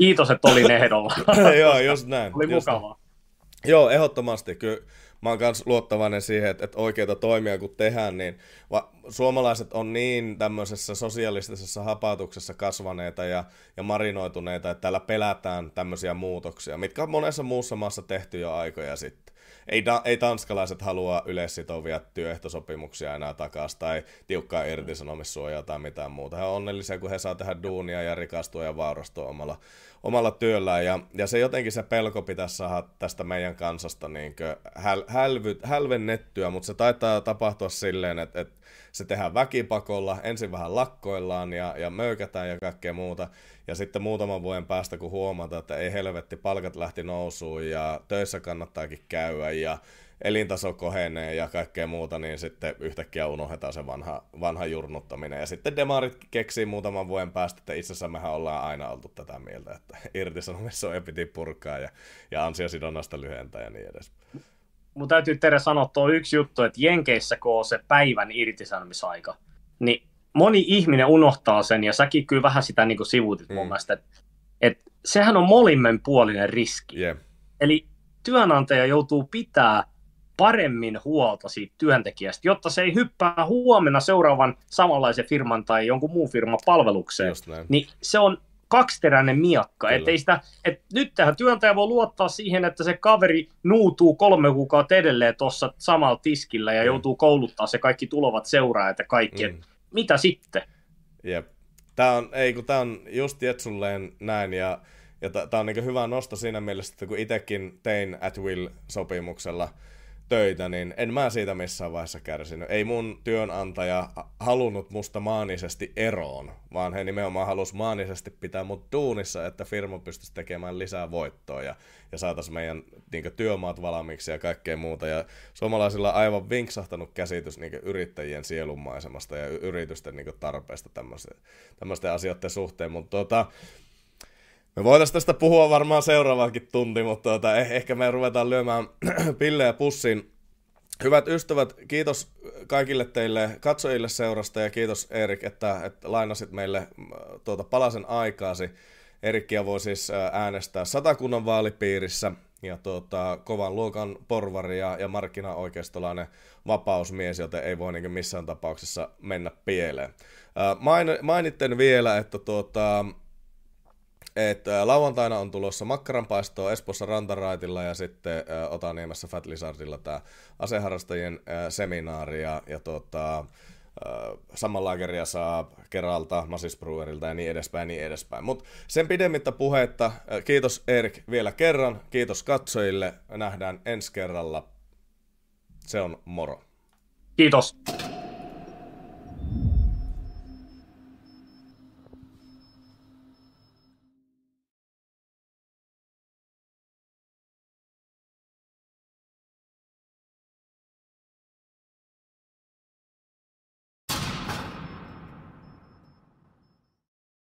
kiitos, että olin ehdolla. Joo, just näin. Oli just mukavaa. Näin. Joo, ehdottomasti. Kyllä mä oon myös luottavainen siihen, että, että oikeita toimia kun tehdään, niin va, suomalaiset on niin tämmöisessä sosialistisessa hapautuksessa kasvaneita ja, ja marinoituneita, että täällä pelätään tämmöisiä muutoksia, mitkä on monessa muussa maassa tehty jo aikoja sitten ei, ei tanskalaiset halua yleissitovia työehtosopimuksia enää takaisin tai tiukkaa irtisanomissuojaa tai mitään muuta. He on onnellisia, kun he saa tehdä duunia ja rikastua ja vaurastua omalla, omalla työllään. Ja, ja se jotenkin se pelko pitäisi saada tästä meidän kansasta niin häl, hälvy, hälvennettyä, mutta se taitaa tapahtua silleen, että, että se tehdään väkipakolla, ensin vähän lakkoillaan ja, ja möykätään ja kaikkea muuta. Ja sitten muutaman vuoden päästä, kun huomataan, että ei helvetti, palkat lähti nousuun ja töissä kannattaakin käydä ja elintaso kohenee ja kaikkea muuta, niin sitten yhtäkkiä unohdetaan se vanha, vanha jurnuttaminen. Ja sitten demarit keksii muutaman vuoden päästä, että itse asiassa mehän ollaan aina oltu tätä mieltä, että irtisanomissa on piti purkaa ja, ja ansiosidonnasta lyhentää ja niin edes. Mun täytyy Tere sanoa tuo yksi juttu, että Jenkeissä kun on se päivän irtisanomisaika, niin moni ihminen unohtaa sen, ja säkin kyllä vähän sitä niin sivuutit mm. mun mielestä, että et sehän on molemminpuolinen riski. Yeah. Eli työnantaja joutuu pitää paremmin huolta siitä työntekijästä, jotta se ei hyppää huomenna seuraavan samanlaisen firman tai jonkun muun firman palvelukseen. Niin se on kaksiteräinen miakka. Että sitä, et nyt tähän työntäjä voi luottaa siihen, että se kaveri nuutuu kolme kuukautta edelleen tuossa samalla tiskillä ja mm. joutuu kouluttaa se kaikki tulevat seuraajat ja kaikki. Mm. Mitä sitten? Jep. Tämä on, ei, kun tämä on just Jetsulleen näin ja, ja tämä on niin hyvä nosto siinä mielessä, että kun itsekin tein at will-sopimuksella – töitä, niin en mä siitä missään vaiheessa kärsinyt. Ei mun työnantaja halunnut musta maanisesti eroon, vaan he nimenomaan halusi maanisesti pitää mut duunissa, että firma pystyisi tekemään lisää voittoa ja, ja saataisiin meidän niin työmaat valmiiksi ja kaikkea muuta. Ja suomalaisilla on aivan vinksahtanut käsitys niin yrittäjien sielunmaisemasta ja yritysten niin tarpeesta tämmöisten asioiden suhteen, mutta tuota, me voitaisiin tästä puhua varmaan seuraavakin tunti, mutta tuota, eh- ehkä me ruvetaan lyömään pillejä pussiin. Hyvät ystävät, kiitos kaikille teille katsojille seurasta ja kiitos Erik, että, että lainasit meille tuota palasen aikaasi. Erikkiä voi siis äänestää satakunnan vaalipiirissä ja tuota, kovan luokan porvari ja, ja markkinaoikeistolainen vapausmies, joten ei voi niin missään tapauksessa mennä pieleen. Main, mainitten vielä, että tuota, että lauantaina on tulossa makkaranpaistoa Espossa Rantaraitilla ja sitten Otaniemessä Fat Lizardilla tämä aseharrastajien seminaari ja, ja tuota, äh, samanlaakeria saa Keralta, Masis Brewerilta ja niin edespäin, niin edespäin. Mutta sen pidemmittä puhetta, kiitos Erik vielä kerran, kiitos katsojille, nähdään ensi kerralla. Se on moro. Kiitos.